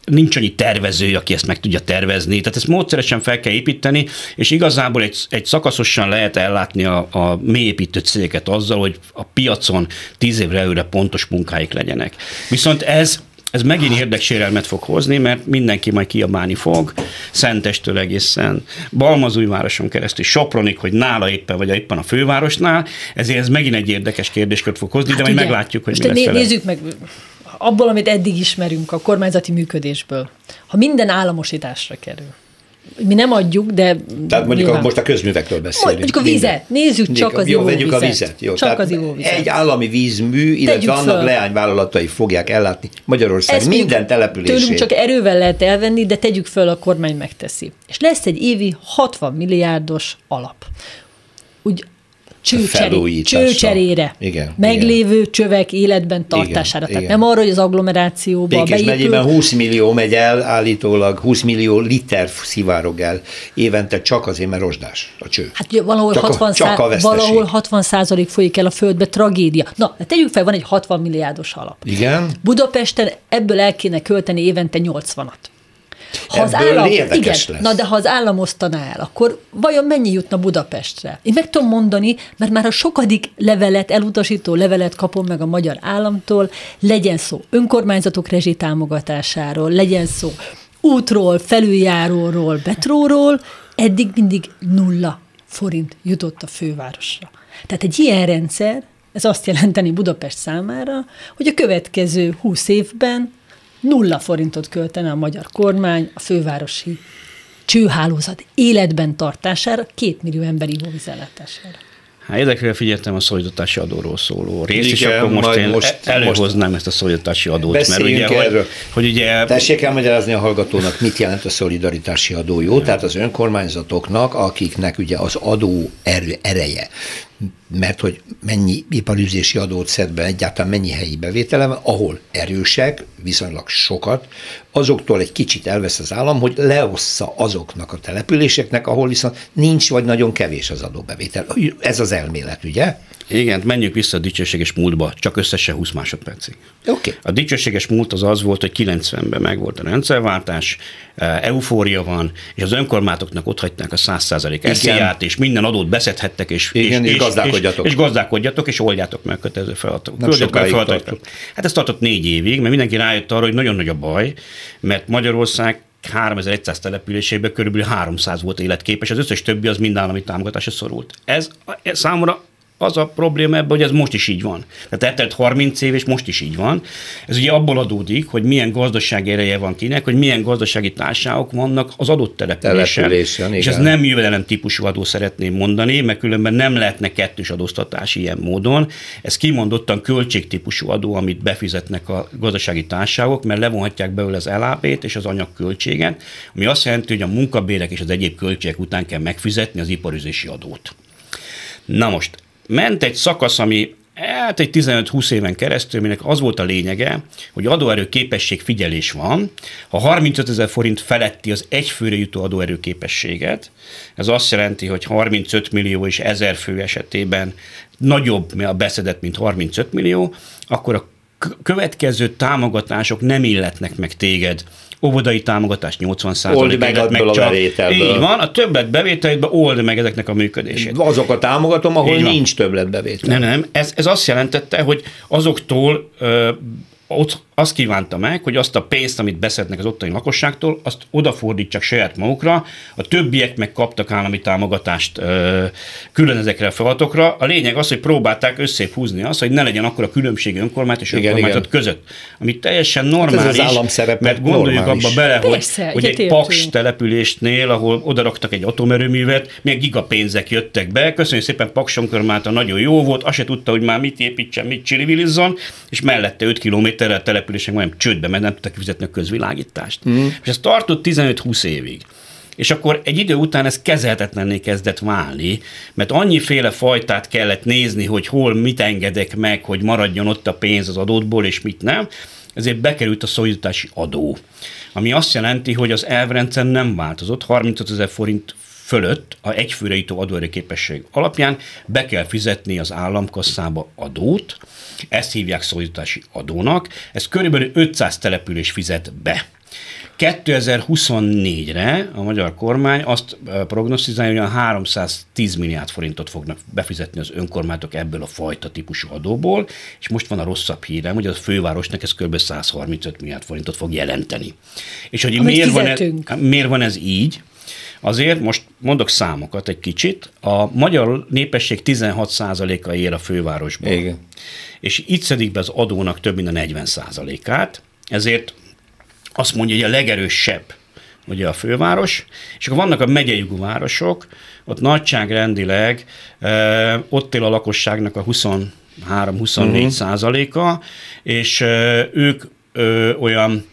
nincs annyi tervező, aki ezt meg tudja tervezni, tehát ezt módszeresen fel kell építeni, és igazából egy, egy szakaszosan lehet ellátni a, a mélyépítő cégeket azzal, hogy a piacon tíz évre előre pontos munkáik legyenek. Viszont ez ez megint érdeksérelmet fog hozni, mert mindenki majd kiabálni fog, Szentestől egészen Balmazújvároson keresztül Sopronig, hogy nála éppen, vagy éppen a fővárosnál, ezért ez megint egy érdekes kérdéskört fog hozni, hát de majd ugye, meglátjuk, hogy mi lesz Nézzük meg abból, amit eddig ismerünk a kormányzati működésből. Ha minden államosításra kerül, mi nem adjuk, de... Tehát mondjuk a, most a közművekről beszélünk. Mondjuk a vizet, nézzük csak az jó, vegyük a vizet. Jó, csak az ivóvizet. Egy állami vízmű, illetve Tegyük annak leányvállalatai fogják ellátni Magyarország Ezt minden települését. Tőlünk csak erővel lehet elvenni, de tegyük föl, a kormány megteszi. És lesz egy évi 60 milliárdos alap. Úgy csőcseré, csőcserére, igen, meglévő igen. csövek életben tartására. Igen, Tehát igen. nem arra, hogy az agglomerációba Békés beépül. megyében 20 millió megy el, állítólag 20 millió liter szivárog el évente csak azért, mert rozsdás a cső. Hát valahol, csak 60, a, csak a valahol 60 százalék folyik el a földbe, tragédia. Na, tegyük fel, van egy 60 milliárdos alap. Igen. Budapesten ebből el kéne költeni évente 80-at. Ha az állam, igen, lesz. na de ha az állam osztaná el, akkor vajon mennyi jutna Budapestre? Én meg tudom mondani, mert már a sokadik levelet, elutasító levelet kapom meg a magyar államtól, legyen szó önkormányzatok rezsi támogatásáról, legyen szó útról, felüljáróról, betróról, eddig mindig nulla forint jutott a fővárosra. Tehát egy ilyen rendszer, ez azt jelenteni Budapest számára, hogy a következő húsz évben nulla forintot költene a magyar kormány a fővárosi csőhálózat életben tartására, két millió ember ivóvízellátására. Hát érdekre figyeltem a szolidaritási adóról szóló részt, Igen, és akkor most én most, előhoznám most ezt a szolidaritási adót. Mert ugye, erről. Hogy, hogy ugye... Tessék elmagyarázni a hallgatónak, mit jelent a szolidaritási adó, jó? Tehát az önkormányzatoknak, akiknek ugye az adó erő, ereje mert hogy mennyi iparüzési adót szed be, egyáltalán mennyi helyi bevétele van, ahol erősek, viszonylag sokat, azoktól egy kicsit elvesz az állam, hogy leossza azoknak a településeknek, ahol viszont nincs vagy nagyon kevés az adóbevétel. Ez az elmélet, ugye? Igen, menjünk vissza a dicsőséges múltba, csak összesen 20 másodpercig. Okay. A dicsőséges múlt az az volt, hogy 90-ben megvolt a rendszerváltás, e, eufória van, és az önkormányzatoknak ott hagyták a 100% esziát, és minden adót beszedhettek, és, Igen, és, és, gazdálkodjatok. És, és gazdálkodjatok, és oldjátok meg a kötelező feladatokat. Hát ez tartott négy évig, mert mindenki rájött arra, hogy nagyon nagy a baj, mert Magyarország 3100 településében körülbelül 300 volt életképes, az összes többi az mind állami támogatásra szorult. Ez számomra az a probléma ebben, hogy ez most is így van. Tehát eltelt 30 év, és most is így van. Ez ugye abból adódik, hogy milyen gazdasági ereje van kinek, hogy milyen gazdasági társaságok vannak az adott településen. településen és ez nem jövedelem típusú adó szeretném mondani, mert különben nem lehetne kettős adóztatás ilyen módon. Ez kimondottan költségtípusú adó, amit befizetnek a gazdasági társaságok, mert levonhatják belőle az LAP-t és az anyagköltséget, ami azt jelenti, hogy a munkabérek és az egyéb költségek után kell megfizetni az iparüzési adót. Na most, ment egy szakasz, ami hát egy 15-20 éven keresztül, aminek az volt a lényege, hogy adóerő képesség figyelés van. Ha 35 ezer forint feletti az egyfőre jutó adóerő képességet, ez azt jelenti, hogy 35 millió és 1000 fő esetében nagyobb a beszedett, mint 35 millió, akkor a következő támogatások nem illetnek meg téged óvodai támogatás 80 Old meg meg a bevételből. Így van, a többlet bevételből old meg ezeknek a működését. Azokat támogatom, ahol nincs többlet bevétel. Nem, nem, ez, ez azt jelentette, hogy azoktól ö, ott azt kívánta meg, hogy azt a pénzt, amit beszednek az ottani lakosságtól, azt odafordítsák saját magukra, a többiek meg kaptak állami támogatást ö, külön ezekre a feladatokra. A lényeg az, hogy próbálták összehúzni azt, hogy ne legyen akkor a különbség önkormányzat és önkormányzat között, ami teljesen normális, hát ez az állam mert gondoljuk normális. abba bele, hogy, Persze, hogy egy paks településnél, ahol odaraktak egy atomerőművet, még gigapénzek jöttek be, köszönjük szépen Paks önkormányzata nagyon jó volt, azt se tudta, hogy már mit építsen, mit csirivilizzon, és mellette 5 kilométerrel települések majdnem csődbe, mert nem tudtak fizetni a közvilágítást. Mm. És ez tartott 15-20 évig. És akkor egy idő után ez kezelhetetlenné kezdett válni, mert annyiféle fajtát kellett nézni, hogy hol mit engedek meg, hogy maradjon ott a pénz az adótból, és mit nem, ezért bekerült a szolidaritási adó. Ami azt jelenti, hogy az elvrendszer nem változott, 35 ezer forint fölött a egyfőre jutó adóerőképesség alapján be kell fizetni az államkasszába adót, ezt hívják szolidaritási adónak, ez körülbelül 500 település fizet be. 2024-re a magyar kormány azt prognosztizálja, hogy a 310 milliárd forintot fognak befizetni az önkormányzatok ebből a fajta típusú adóból, és most van a rosszabb hírem, hogy a fővárosnak ez kb. 135 milliárd forintot fog jelenteni. És hogy miért van, ez, miért van ez így? Azért most mondok számokat egy kicsit. A magyar népesség 16%-a él a fővárosban. Igen. És itt szedik be az adónak több mint a 40%-át, ezért azt mondja, hogy a legerősebb ugye a főváros, és akkor vannak a megyei városok, ott nagyságrendileg e, ott él a lakosságnak a 23-24 uh-huh. százaléka, és e, ők e, olyan,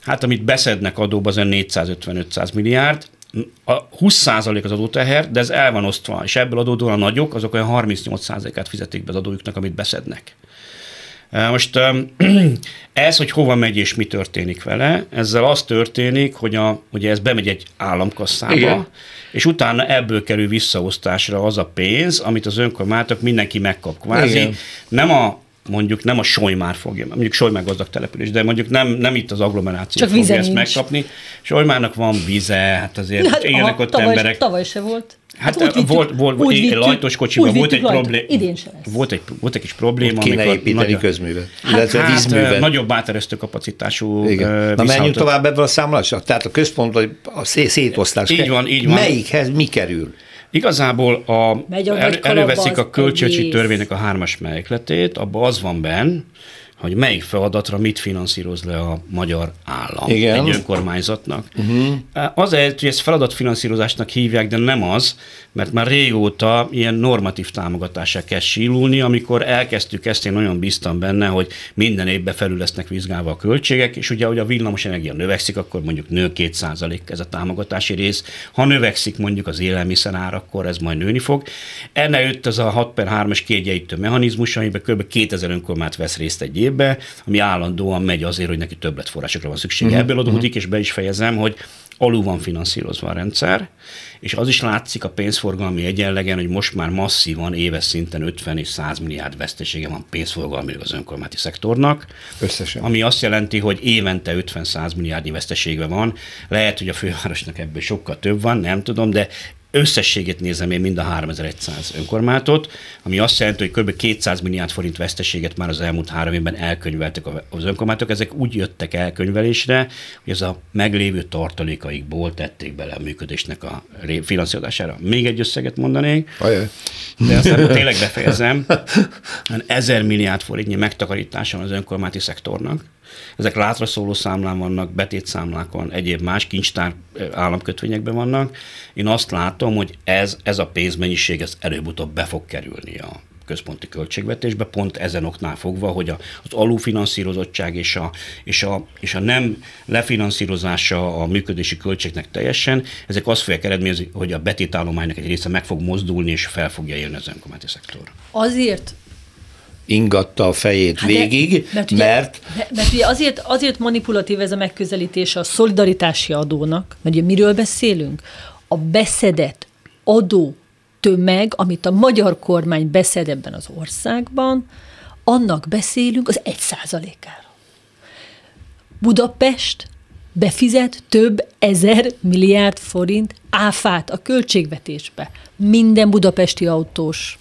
hát amit beszednek adóba, az 450-500 milliárd, a 20% az adóteher, de ez el van osztva, és ebből adódóan a nagyok, azok olyan 38%-át fizetik be az adójuknak, amit beszednek. Most ez, hogy hova megy és mi történik vele, ezzel az történik, hogy a, ugye ez bemegy egy államkasszába, Igen. és utána ebből kerül visszaosztásra az a pénz, amit az önkormányzatok mindenki megkap. Kvázi Igen. nem a mondjuk nem a Solymár fogja, mondjuk Solymár gazdag település, de mondjuk nem, nem itt az agglomeráció Csak fogja ezt nincs. megkapni. Solymárnak van vize, hát azért hát, élnek ott tavaly, emberek. Tavaly se volt. Hát, hát vittük, volt, volt, úgy vittük, lajtos kocsiban volt egy probléma. Idén sem Volt egy, volt egy kis probléma. Hogy kéne építeni nagy, közművet, hát, illetve hát, vízművet. Nagyobb áteresztő kapacitású Igen. Na menjünk tovább ebből a számolásra. Tehát a központ, a szétosztás. Így van, így van. Melyikhez mi kerül? Igazából a, el, előveszik a költségvetési törvénynek a hármas mellékletét, abban az van benne, hogy melyik feladatra mit finanszíroz le a magyar állam Igen. egy önkormányzatnak. Uh-huh. Azért, hogy ezt feladatfinanszírozásnak hívják, de nem az, mert már régóta ilyen normatív támogatásra kell sílulni, amikor elkezdtük ezt, én nagyon bíztam benne, hogy minden évben felül lesznek vizsgálva a költségek, és ugye, hogy a villamos energia növekszik, akkor mondjuk nő 2 ez a támogatási rész. Ha növekszik mondjuk az élelmiszer ár, akkor ez majd nőni fog. Ennek jött az a 6 per 3-as kiegyenlítő mechanizmus, amiben kb. 2000 önkormányzat vesz részt egy évbe, ami állandóan megy azért, hogy neki többletforrásokra van szüksége. Uh-huh. Ebből adódik, és be is fejezem, hogy alul van finanszírozva a rendszer, és az is látszik a pénzforgalmi egyenlegen, hogy most már masszívan éves szinten 50 és 100 milliárd vesztesége van pénzforgalmi az önkormányzati szektornak. Összesen. Ami azt jelenti, hogy évente 50-100 milliárdnyi vesztesége van. Lehet, hogy a fővárosnak ebből sokkal több van, nem tudom, de összességét nézem én mind a 3100 önkormányzatot, ami azt jelenti, hogy kb. 200 milliárd forint veszteséget már az elmúlt három évben elkönyveltek az önkormányzatok. Ezek úgy jöttek elkönyvelésre, hogy ez a meglévő tartalékaikból tették bele a működésnek a finanszírozására. Még egy összeget mondanék, Ajaj. de aztán tényleg befejezem. Ezer milliárd forintnyi megtakarítása van az önkormányzati szektornak, ezek látra szóló számlán vannak, betétszámlákon, egyéb más kincstár államkötvényekben vannak. Én azt látom, hogy ez, ez a pénzmennyiség ez előbb-utóbb be fog kerülni a központi költségvetésbe, pont ezen oknál fogva, hogy a, az alulfinanszírozottság és a, és, a, és a nem lefinanszírozása a működési költségnek teljesen, ezek azt fogják eredményezni, hogy a betétállománynak egy része meg fog mozdulni, és fel fogja élni az önkormányzati szektor. Azért ingatta a fejét hát végig, de, mert, ugye, mert... Mert ugye azért, azért manipulatív ez a megközelítés a szolidaritási adónak, mert ugye miről beszélünk? A beszedett adó tömeg, amit a magyar kormány beszed ebben az országban, annak beszélünk az egy százalékára. Budapest befizet több ezer milliárd forint áfát a költségvetésbe. Minden budapesti autós,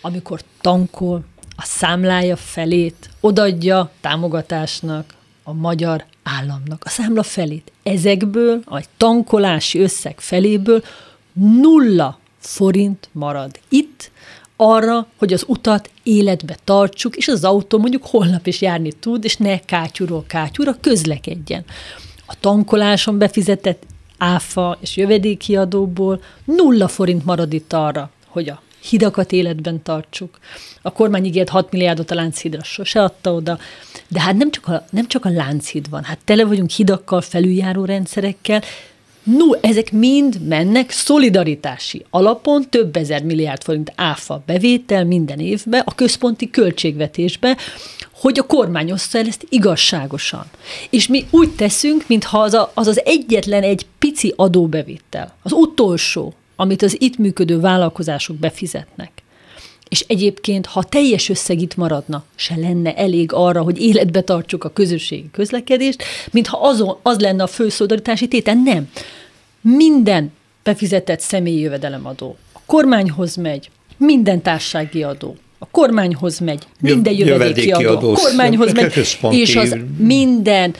amikor tankol, a számlája felét odadja támogatásnak a magyar államnak. A számla felét. Ezekből, a tankolási összeg feléből nulla forint marad itt, arra, hogy az utat életbe tartsuk, és az autó mondjuk holnap is járni tud, és ne kátyúról kátyúra közlekedjen. A tankoláson befizetett áfa és jövedéki adóból nulla forint marad itt arra, hogy a hidakat életben tartsuk. A kormány ígért 6 milliárdot a Lánchídra, sose adta oda, de hát nem csak, a, nem csak a Lánchíd van, hát tele vagyunk hidakkal, felüljáró rendszerekkel, No, ezek mind mennek szolidaritási alapon több ezer milliárd forint áfa bevétel minden évben a központi költségvetésbe, hogy a kormány ossza el ezt igazságosan. És mi úgy teszünk, mintha az, a, az az egyetlen egy pici adóbevétel, az utolsó, amit az itt működő vállalkozások befizetnek. És egyébként, ha teljes összeg itt maradna, se lenne elég arra, hogy életbe tartsuk a közösségi közlekedést, mintha azon, az lenne a fő szolidaritási tétel. Nem. Minden befizetett személyi jövedelemadó a kormányhoz megy, minden társági adó, a kormányhoz megy, minden jövedéki adó, adó a kormányhoz megy, és az minden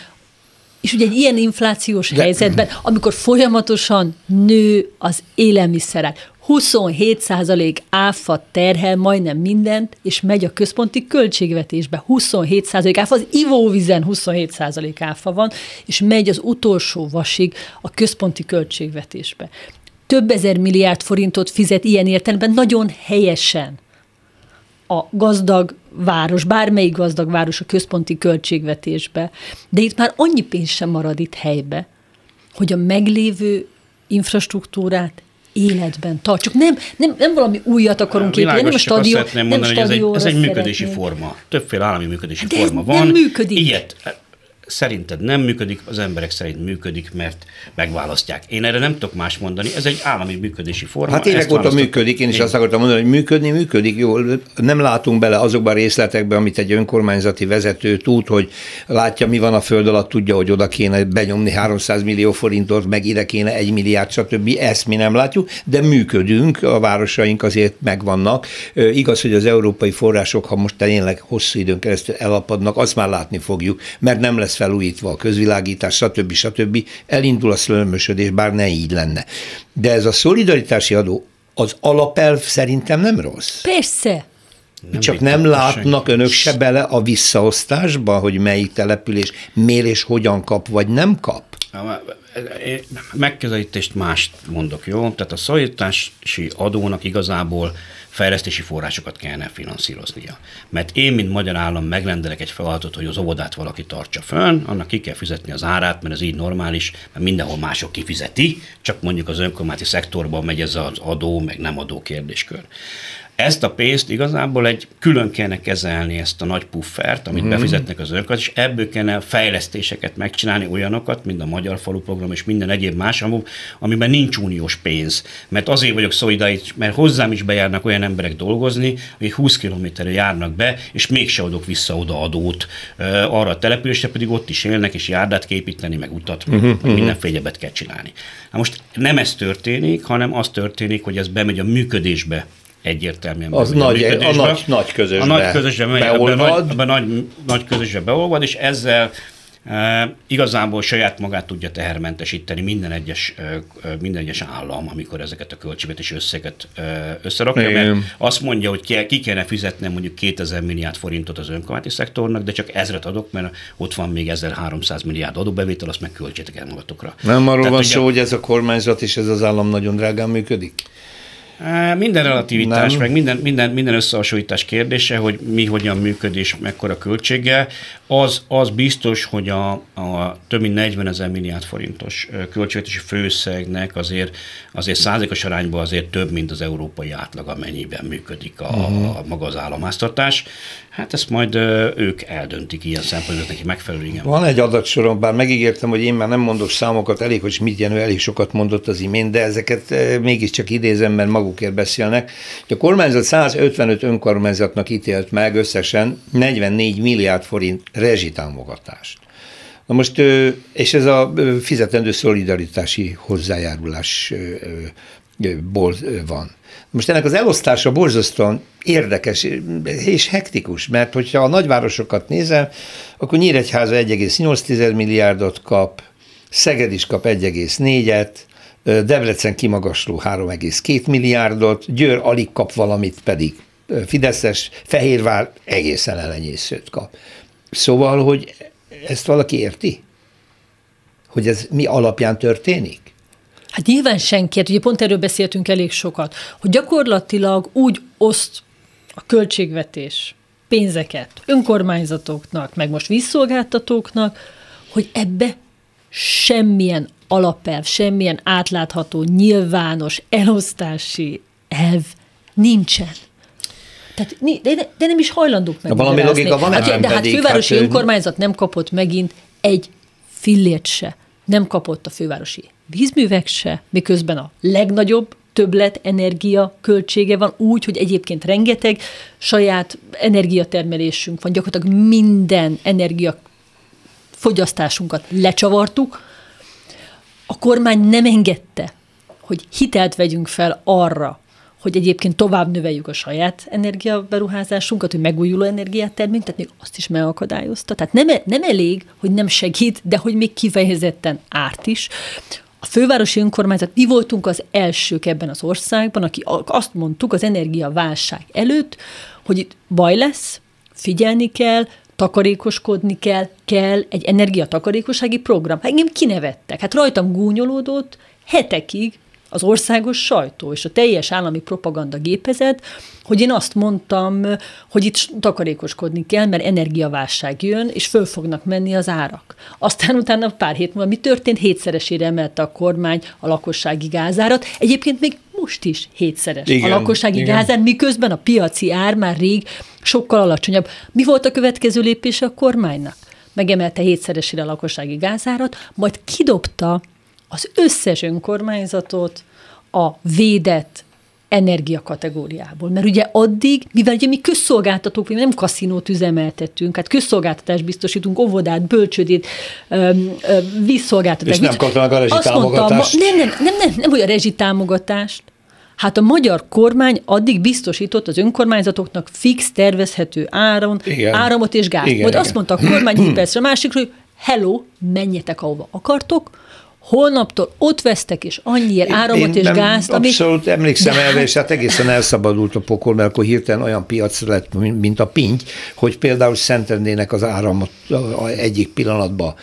és ugye egy ilyen inflációs De... helyzetben, amikor folyamatosan nő az élelmiszerek, 27% áfa terhel majdnem mindent, és megy a központi költségvetésbe. 27% áfa, az ivóvizen 27% áfa van, és megy az utolsó vasig a központi költségvetésbe. Több ezer milliárd forintot fizet ilyen értelemben nagyon helyesen a gazdag város, bármelyik gazdag város a központi költségvetésbe, de itt már annyi pénz sem marad itt helybe, hogy a meglévő infrastruktúrát életben tartsuk. Nem, nem, nem valami újat akarunk építeni, nem a stadion, nem mondani, hogy ez egy, ez egy működési szeretnék. forma. Többféle állami működési De forma van. nem működik. Ilyet szerinted nem működik, az emberek szerint működik, mert megválasztják. Én erre nem tudok más mondani, ez egy állami működési forma. Hát évek óta működik, én is én... azt akartam mondani, hogy működni, működik jól. Nem látunk bele azokban a részletekben, amit egy önkormányzati vezető tud, hogy látja, mi van a föld alatt, tudja, hogy oda kéne benyomni 300 millió forintot, meg ide kéne egy milliárd, stb. Ezt mi nem látjuk, de működünk, a városaink azért megvannak. Igaz, hogy az európai források, ha most tényleg hosszú időn keresztül elapadnak, azt már látni fogjuk, mert nem lesz felújítva a közvilágítás, stb. stb. elindul a szlömösödés, bár ne így lenne. De ez a szolidaritási adó, az alapelv szerintem nem rossz. Persze. Nem Csak nem látnak senki. önök se bele a visszaosztásba, hogy melyik település miért és hogyan kap, vagy nem kap? Megközelítést mást mondok, jó? Tehát a szolidaritási adónak igazából fejlesztési forrásokat kellene finanszíroznia. Mert én, mint magyar állam megrendelek egy feladatot, hogy az óvodát valaki tartsa fönn, annak ki kell fizetni az árát, mert ez így normális, mert mindenhol mások kifizeti, csak mondjuk az önkormányzati szektorban megy ez az adó, meg nem adó kérdéskör. Ezt a pénzt igazából egy külön kellene kezelni, ezt a nagy puffert, amit mm. befizetnek az önök, és ebből kellene fejlesztéseket megcsinálni, olyanokat, mint a Magyar Falu Program és minden egyéb más, amiben nincs uniós pénz. Mert azért vagyok szolidáris, mert hozzám is bejárnak olyan emberek dolgozni, hogy 20 kilométerre járnak be, és mégse adok vissza oda adót arra a településre, pedig ott is élnek, és járdát képíteni, meg utat, uh-huh, meg uh-huh. mindenféle egyebet kell csinálni. Na most nem ez történik, hanem az történik, hogy ez bemegy a működésbe egyértelműen. Az nagy, a, nagy, nagy közösbe, a nagy közösbe beolvad. Nagy, a nagy, nagy közösbe beolvad, és ezzel e, igazából saját magát tudja tehermentesíteni minden egyes, e, minden egyes állam, amikor ezeket a költségvetési összeget e, összerakja, Igen. mert azt mondja, hogy ki, ki kellene fizetni mondjuk 2000 milliárd forintot az önkormányzati szektornak, de csak ezret adok, mert ott van még 1300 milliárd adóbevétel, azt meg költsétek el magatokra. Nem arról Tehát, van szó, hogy ez a kormányzat és ez az állam nagyon drágán működik? Minden relativitás, nem. meg minden, minden, minden összehasonlítás kérdése, hogy mi hogyan működés, mekkora költsége, az, az biztos, hogy a, a több mint 40 ezer milliárd forintos költségvetési főszegnek azért, azért százalékos arányban azért több, mint az európai átlag, amennyiben működik a, uh-huh. a maga az államháztartás. Hát ezt majd ők eldöntik ilyen szempontból, neki megfelelő igen. Van egy adatsorom, bár megígértem, hogy én már nem mondok számokat, elég, hogy mit Jenő elég sokat mondott az imént, de ezeket mégiscsak idézem, mert magukért beszélnek. A kormányzat 155 önkormányzatnak ítélt meg összesen 44 milliárd forint rezsitámogatást. Na most, és ez a fizetendő szolidaritási hozzájárulásból van. Most ennek az elosztása borzasztóan érdekes és hektikus, mert hogyha a nagyvárosokat nézem, akkor Nyíregyháza 1,8 milliárdot kap, Szeged is kap 1,4-et, Debrecen kimagasló 3,2 milliárdot, Győr alig kap valamit pedig Fideszes, Fehérvár egészen elenyészőt kap. Szóval, hogy ezt valaki érti? Hogy ez mi alapján történik? Hát nyilván senki, hát ugye pont erről beszéltünk elég sokat, hogy gyakorlatilag úgy oszt a költségvetés pénzeket önkormányzatoknak, meg most vízszolgáltatóknak, hogy ebbe semmilyen alapelv, semmilyen átlátható, nyilvános elosztási elv nincsen. Tehát, de, de nem is hajlandók meg. Valami logika van hát, De hát fővárosi hát, önkormányzat nem kapott megint egy fillért se. Nem kapott a fővárosi vízművek se, miközben a legnagyobb többlet energia költsége van úgy, hogy egyébként rengeteg saját energiatermelésünk van, gyakorlatilag minden energia fogyasztásunkat lecsavartuk. A kormány nem engedte, hogy hitelt vegyünk fel arra, hogy egyébként tovább növeljük a saját energiaberuházásunkat, hogy megújuló energiát termünk, tehát még azt is megakadályozta. Tehát nem, nem elég, hogy nem segít, de hogy még kifejezetten árt is. A fővárosi önkormányzat, mi voltunk az elsők ebben az országban, aki azt mondtuk az energiaválság előtt, hogy itt baj lesz, figyelni kell, takarékoskodni kell, kell egy energiatakarékossági program. Hát engem kinevettek, hát rajtam gúnyolódott hetekig, az országos sajtó és a teljes állami propaganda gépezet, hogy én azt mondtam, hogy itt takarékoskodni kell, mert energiaválság jön, és föl fognak menni az árak. Aztán utána pár hét múlva mi történt? Hétszeresére emelte a kormány a lakossági gázárat. Egyébként még most is hétszeres igen, a lakossági igen. gázár, miközben a piaci ár már rég sokkal alacsonyabb. Mi volt a következő lépése a kormánynak? Megemelte hétszeresére a lakossági gázárat, majd kidobta az összes önkormányzatot a védett energia kategóriából. Mert ugye addig, mivel ugye mi közszolgáltatók, mi nem kaszinót üzemeltetünk, hát közszolgáltatást biztosítunk, óvodát, bölcsödét, vízszolgáltatást. És nem kapnak a rezsitámogatást? nem, nem, nem, nem, nem olyan rezsitámogatást. Hát a magyar kormány addig biztosított az önkormányzatoknak fix, tervezhető áron, igen. áramot és gázt. Igen, Majd igen. azt mondta a kormány egy percre másikra, hogy hello, menjetek ahova akartok, holnaptól ott vesztek, és annyiért áramot és nem gázt, ami... Abszolút emlékszem erre, és hát egészen elszabadult a pokol, mert akkor hirtelen olyan piac lett, mint a pinty, hogy például Szentendének az áramot egyik pillanatban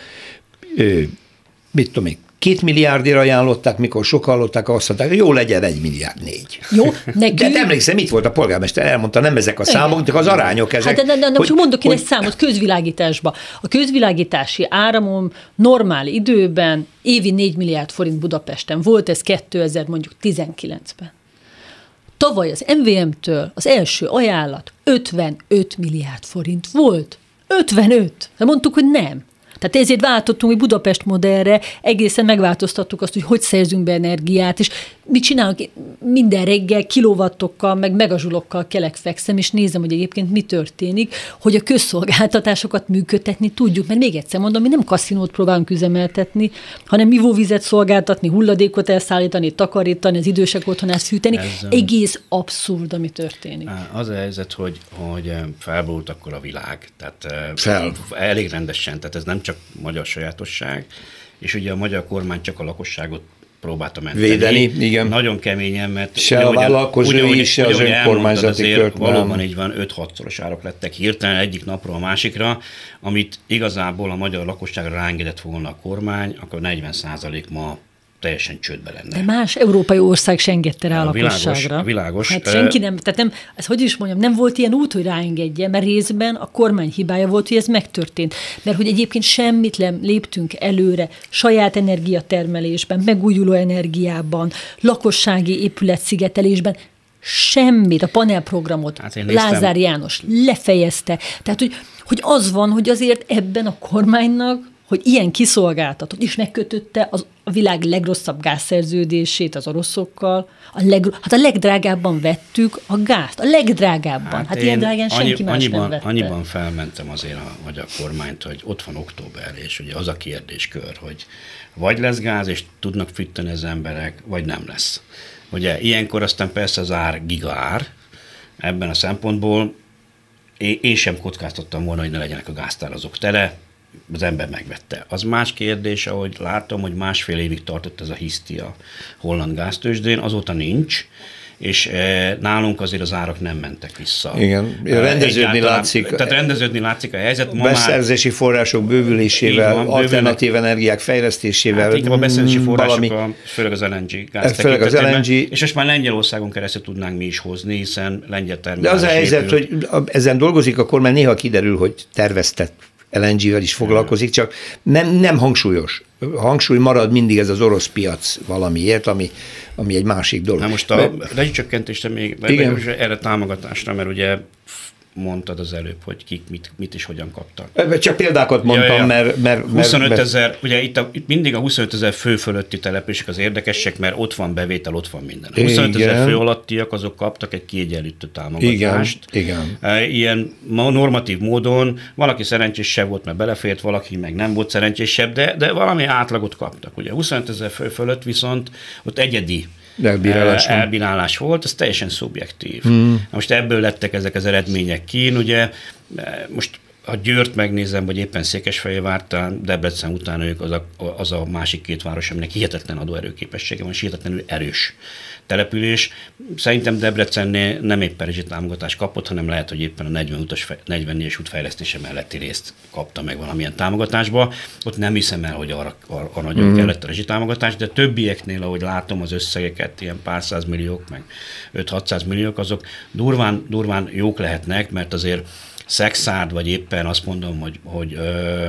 mit tudom én, két milliárdért ajánlották, mikor sok hallották, azt mondták, jó legyen egy milliárd négy. Jó, nekünk... De emlékszem, mit volt a polgármester, elmondta, nem ezek a számok, de az arányok ezek. Hát de, de, de, de hogy, mondok én hogy... egy számot közvilágításba. A közvilágítási áramom normál időben évi 4 milliárd forint Budapesten volt, ez 2000 mondjuk 19-ben. Tavaly az MVM-től az első ajánlat 55 milliárd forint volt. 55. De mondtuk, hogy nem. Tehát ezért váltottunk, hogy Budapest modellre egészen megváltoztattuk azt, hogy hogy szerzünk be energiát, és mit csinálunk? Minden reggel kilovattokkal, meg megazsulokkal kelek fekszem, és nézem, hogy egyébként mi történik, hogy a közszolgáltatásokat működtetni tudjuk. Mert még egyszer mondom, mi nem kaszinót próbálunk üzemeltetni, hanem ivóvizet szolgáltatni, hulladékot elszállítani, takarítani, az idősek otthonát fűteni. Ez, Egész abszurd, ami történik. Az a helyzet, hogy, hogy felborult akkor a világ. Tehát Fel. elég rendesen, tehát ez nem csak magyar sajátosság, és ugye a magyar kormány csak a lakosságot próbálta menteni. Védeni, igen. Nagyon keményen, mert... Se a vállalkozói, se az önkormányzati kört. Valóban így van, 5-6-szoros árak lettek hirtelen egyik napról a másikra, amit igazából a magyar lakosságra ráengedett volna a kormány, akkor 40% ma teljesen csődbe lenne. De más európai ország se engedte rá a, a lakosságra. Világos, világos. Hát senki nem, tehát nem, ez hogy is mondjam, nem volt ilyen út, hogy ráengedje, mert részben a kormány hibája volt, hogy ez megtörtént. Mert hogy egyébként semmit nem léptünk előre saját energiatermelésben, megújuló energiában, lakossági épületszigetelésben, semmit, a panelprogramot hát Lázár János lefejezte. Tehát, hogy, hogy az van, hogy azért ebben a kormánynak hogy ilyen kiszolgáltatott, és megkötötte az, a világ legrosszabb gázszerződését az oroszokkal, a leg, hát a legdrágábban vettük a gázt, a legdrágábban. Hát, hát ilyen drágán annyi, senki más annyiban, nem vette. Annyiban felmentem azért a magyar kormányt, hogy ott van október, és ugye az a kérdéskör, hogy vagy lesz gáz, és tudnak fűteni az emberek, vagy nem lesz. Ugye ilyenkor aztán persze az ár gigaár, ebben a szempontból én, én sem kockáztattam volna, hogy ne legyenek a gáztárazók tele, az ember megvette. Az más kérdés, ahogy látom, hogy másfél évig tartott ez a hisztia holland gáztősdén, azóta nincs, és e, nálunk azért az árak nem mentek vissza. Igen, rendeződni látszik. Tehát rendeződni látszik a helyzet. Ma beszerzési már, források bővülésével, van, alternatív energiák fejlesztésével. Hát, a beszerzési források, valami, a, főleg az LNG gáz főleg az LNG. És most már Lengyelországon keresztül tudnánk mi is hozni, hiszen lengyel termelés De az a helyzet, épül. hogy ezen dolgozik a kormány, néha kiderül, hogy terveztett LNG-vel is foglalkozik, csak nem, nem hangsúlyos. Hangsúly marad mindig ez az orosz piac valamiért, ami, ami egy másik dolog. Na most a rezsicsökkentésre még igen. erre támogatásra, mert ugye mondtad az előbb, hogy kik mit, mit is hogyan kaptak. Csak példákat mondtam, ja, ja. mert, mert... 25 ezer, ugye itt, a, itt mindig a 25 ezer fő fölötti települések az érdekesek, mert ott van bevétel, ott van minden. A 25 ezer fő alattiak azok kaptak egy kiegyenlítő támogatást. Igen, igen. Ilyen normatív módon valaki szerencsésebb volt, mert belefért, valaki meg nem volt szerencsésebb, de, de valami átlagot kaptak. Ugye 25 ezer fő fölött viszont ott egyedi elbírálás, elbírálás volt, ez teljesen szubjektív. Mm. Most ebből lettek ezek az eredmények ki, ugye most ha Győrt megnézem, vagy éppen Székesfehérvárt, Debrecen után ők az a, az a másik két város, aminek hihetetlen adóerőképessége van, és hihetetlenül erős település. Szerintem Debrecennél nem éppen rezsi támogatást kapott, hanem lehet, hogy éppen a 40 utas, 44-es út fejlesztése melletti részt kapta meg valamilyen támogatásba. Ott nem hiszem el, hogy arra, arra, nagyon mm. kellett a támogatás, de többieknél, ahogy látom az összegeket, ilyen pár száz milliók, meg 5-600 milliók, azok durván, durván jók lehetnek, mert azért Szexárd, vagy éppen azt mondom, hogy, hogy ö,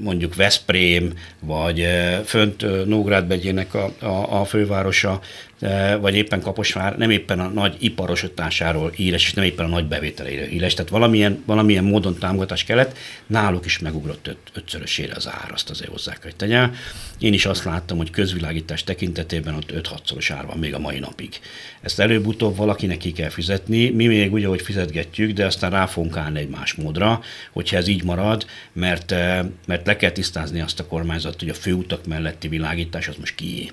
mondjuk Veszprém, vagy fönt Nógrád begyének a, a, a fővárosa, vagy éppen Kaposvár nem éppen a nagy iparosításáról híres, és nem éppen a nagy bevételeire híres. Tehát valamilyen, valamilyen módon támogatás kellett, náluk is megugrott öt, ötszörösére az ár, azt azért hozzá hogy tegye. Én is azt láttam, hogy közvilágítás tekintetében ott 5-6-szoros ár van még a mai napig. Ezt előbb-utóbb valakinek ki kell fizetni, mi még úgy, hogy fizetgetjük, de aztán rá fogunk állni egy más módra, hogyha ez így marad, mert, mert le kell tisztázni azt a kormányzat, hogy a főutak melletti világítás az most kié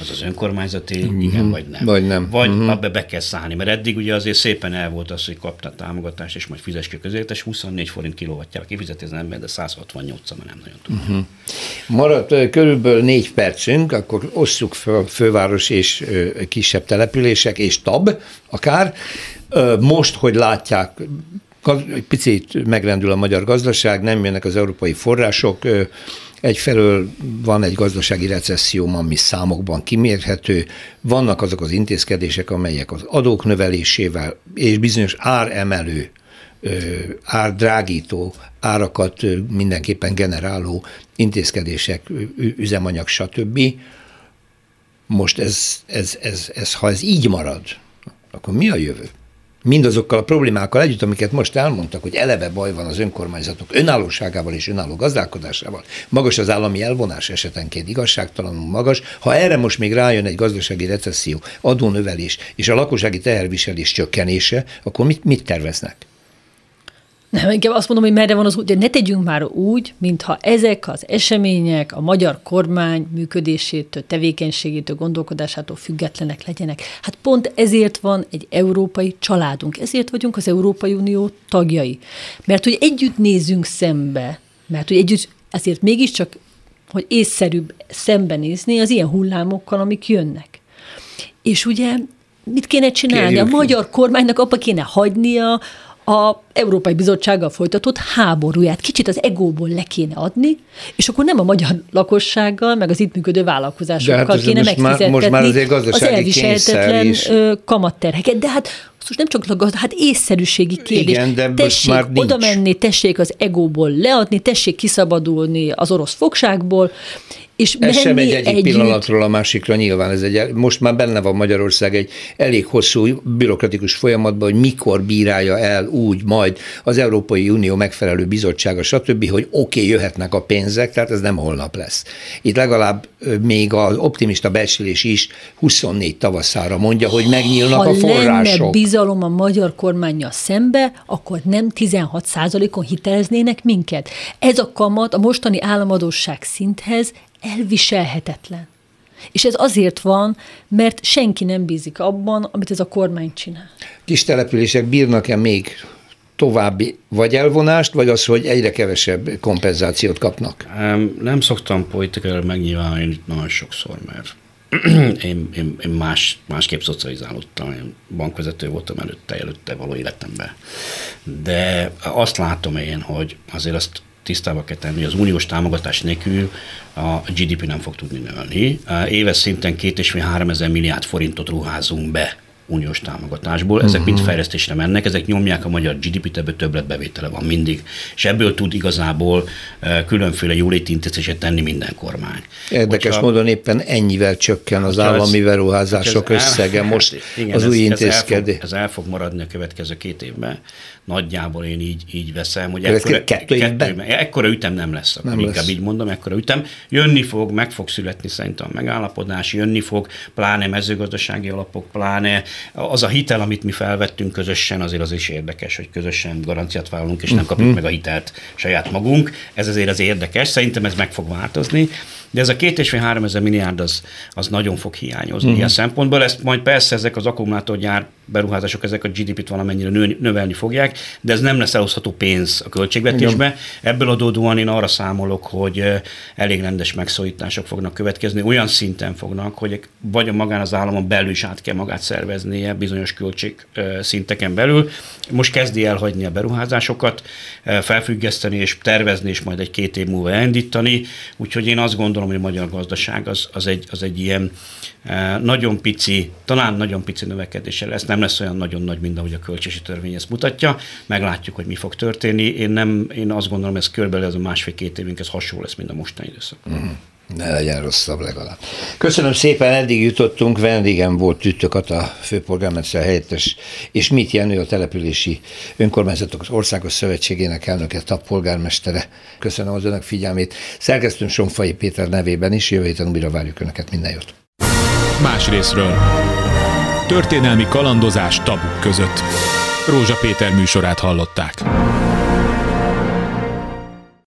az az önkormányzati, mm-hmm. igen vagy nem. Vagy nem. Vagy mm-hmm. abba be kell szállni, mert eddig ugye azért szépen el volt az, hogy kapta támogatást, és majd fizes ki közértes, 24 forint kilovatjára kifizeti az ember, de 168 már nem nagyon tudja. Mm-hmm. Maradt körülbelül négy percünk, akkor osszuk föl főváros és kisebb települések, és tab akár. Most, hogy látják, egy picit megrendül a magyar gazdaság, nem jönnek az európai források, Egyfelől van egy gazdasági recesszió, ami számokban kimérhető, vannak azok az intézkedések, amelyek az adók növelésével és bizonyos áremelő, árdrágító, árakat mindenképpen generáló intézkedések, üzemanyag, stb. Most ez, ez, ez, ez, ha ez így marad, akkor mi a jövő? Mindazokkal a problémákkal együtt, amiket most elmondtak, hogy eleve baj van az önkormányzatok önállóságával és önálló gazdálkodásával, magas az állami elvonás esetenként igazságtalanul magas, ha erre most még rájön egy gazdasági recesszió, adónövelés és a lakossági teherviselés csökkenése, akkor mit, mit terveznek? Nem, inkább azt mondom, hogy merre van az út, de ne tegyünk már úgy, mintha ezek az események a magyar kormány működésétől, tevékenységétől, gondolkodásától függetlenek legyenek. Hát pont ezért van egy európai családunk, ezért vagyunk az Európai Unió tagjai. Mert hogy együtt nézzünk szembe, mert hogy együtt azért mégiscsak, hogy észszerűbb szembenézni az ilyen hullámokkal, amik jönnek. És ugye mit kéne csinálni? Kérjük. A magyar kormánynak abba kéne hagynia, a Európai Bizottsággal folytatott háborúját kicsit az egóból le kéne adni, és akkor nem a magyar lakossággal, meg az itt működő vállalkozásokkal hát kéne most megfizetni már, most már azért az elviselhetetlen kamatterheket. De hát most nem csak gazda, hát észszerűségi kérdés. Igen, de tessék már oda menni, tessék az egóból leadni, tessék kiszabadulni az orosz fogságból, és ez sem egy egyik együtt. pillanatról a másikra nyilván. Ez egy, most már benne van Magyarország egy elég hosszú bürokratikus folyamatban, hogy mikor bírálja el úgy majd az Európai Unió megfelelő bizottsága, stb., hogy oké, okay, jöhetnek a pénzek, tehát ez nem holnap lesz. Itt legalább még az optimista becslés is 24 tavaszára mondja, hogy megnyílnak ha a források. lenne bizalom a magyar kormánya szembe, akkor nem 16% on hiteleznének minket. Ez a kamat a mostani államadóság szinthez elviselhetetlen. És ez azért van, mert senki nem bízik abban, amit ez a kormány csinál. Kis települések bírnak-e még további vagy elvonást, vagy az, hogy egyre kevesebb kompenzációt kapnak? Nem szoktam politikailag megnyilvánulni nagyon sokszor, mert én, én, én más, másképp szocializálódtam, én bankvezető voltam előtte, előtte való életemben. De azt látom én, hogy azért azt tisztába kell tenni, hogy az uniós támogatás nélkül a GDP nem fog tudni nőni. Éves szinten két és fél három ezer milliárd forintot ruházunk be uniós támogatásból. Ezek uh-huh. mind fejlesztésre mennek, ezek nyomják a magyar GDP-t, ebből többletbevétele van mindig. És ebből tud igazából különféle jóléti intézkedéseket tenni minden kormány. Érdekes Hogyha, módon éppen ennyivel csökken az állami beruházások összege most igen, az ez, új intézkedés. Ez, ez el fog maradni a következő két évben nagyjából én így, így veszem, hogy ekkora, kettő kettő, ekkora ütem nem lesz, akkor nem inkább lesz. így mondom, ekkora ütem. Jönni fog, meg fog születni szerintem a megállapodás, jönni fog, pláne mezőgazdasági alapok, pláne az a hitel, amit mi felvettünk közösen, azért az is érdekes, hogy közösen garanciát vállalunk, és nem kapjuk uh-huh. meg a hitelt saját magunk. Ez azért az érdekes, szerintem ez meg fog változni. De ez a két és fél három ezer milliárd az, az nagyon fog hiányozni uh-huh. ilyen szempontból. Ezt majd persze ezek az akkumulátorgyár beruházások, ezek a GDP-t valamennyire nő, növelni fogják, de ez nem lesz elosztható pénz a költségvetésbe. Igen. Ebből adódóan én arra számolok, hogy elég rendes megszólítások fognak következni, olyan szinten fognak, hogy vagy a magán az államon belül is át kell magát szerveznie bizonyos költség szinteken belül. Most kezdi elhagyni a beruházásokat, felfüggeszteni és tervezni, és majd egy két év múlva elindítani. Úgyhogy én azt gondolom, hogy a magyar gazdaság az, az, egy, az egy ilyen nagyon pici, talán nagyon pici növekedése lesz, nem lesz olyan nagyon nagy, mint ahogy a költsési törvény ezt mutatja. Meglátjuk, hogy mi fog történni. Én, nem, én azt gondolom, ez körülbelül ez a másfél-két évünk, ez hasonló lesz, mint a mostani időszak. Mm. Ne legyen rosszabb legalább. Köszönöm szépen, eddig jutottunk. Vendégem volt Tüttök a főpolgármester helyettes, és mit Jenő a települési önkormányzatok országos szövetségének elnöke, TAP polgármestere. Köszönöm az önök figyelmét. Szerkesztőm Sonfai Péter nevében is, jövő héten újra várjuk önöket. Minden jót. Más részről. Történelmi kalandozás tabuk között. Rózsa Péter műsorát hallották.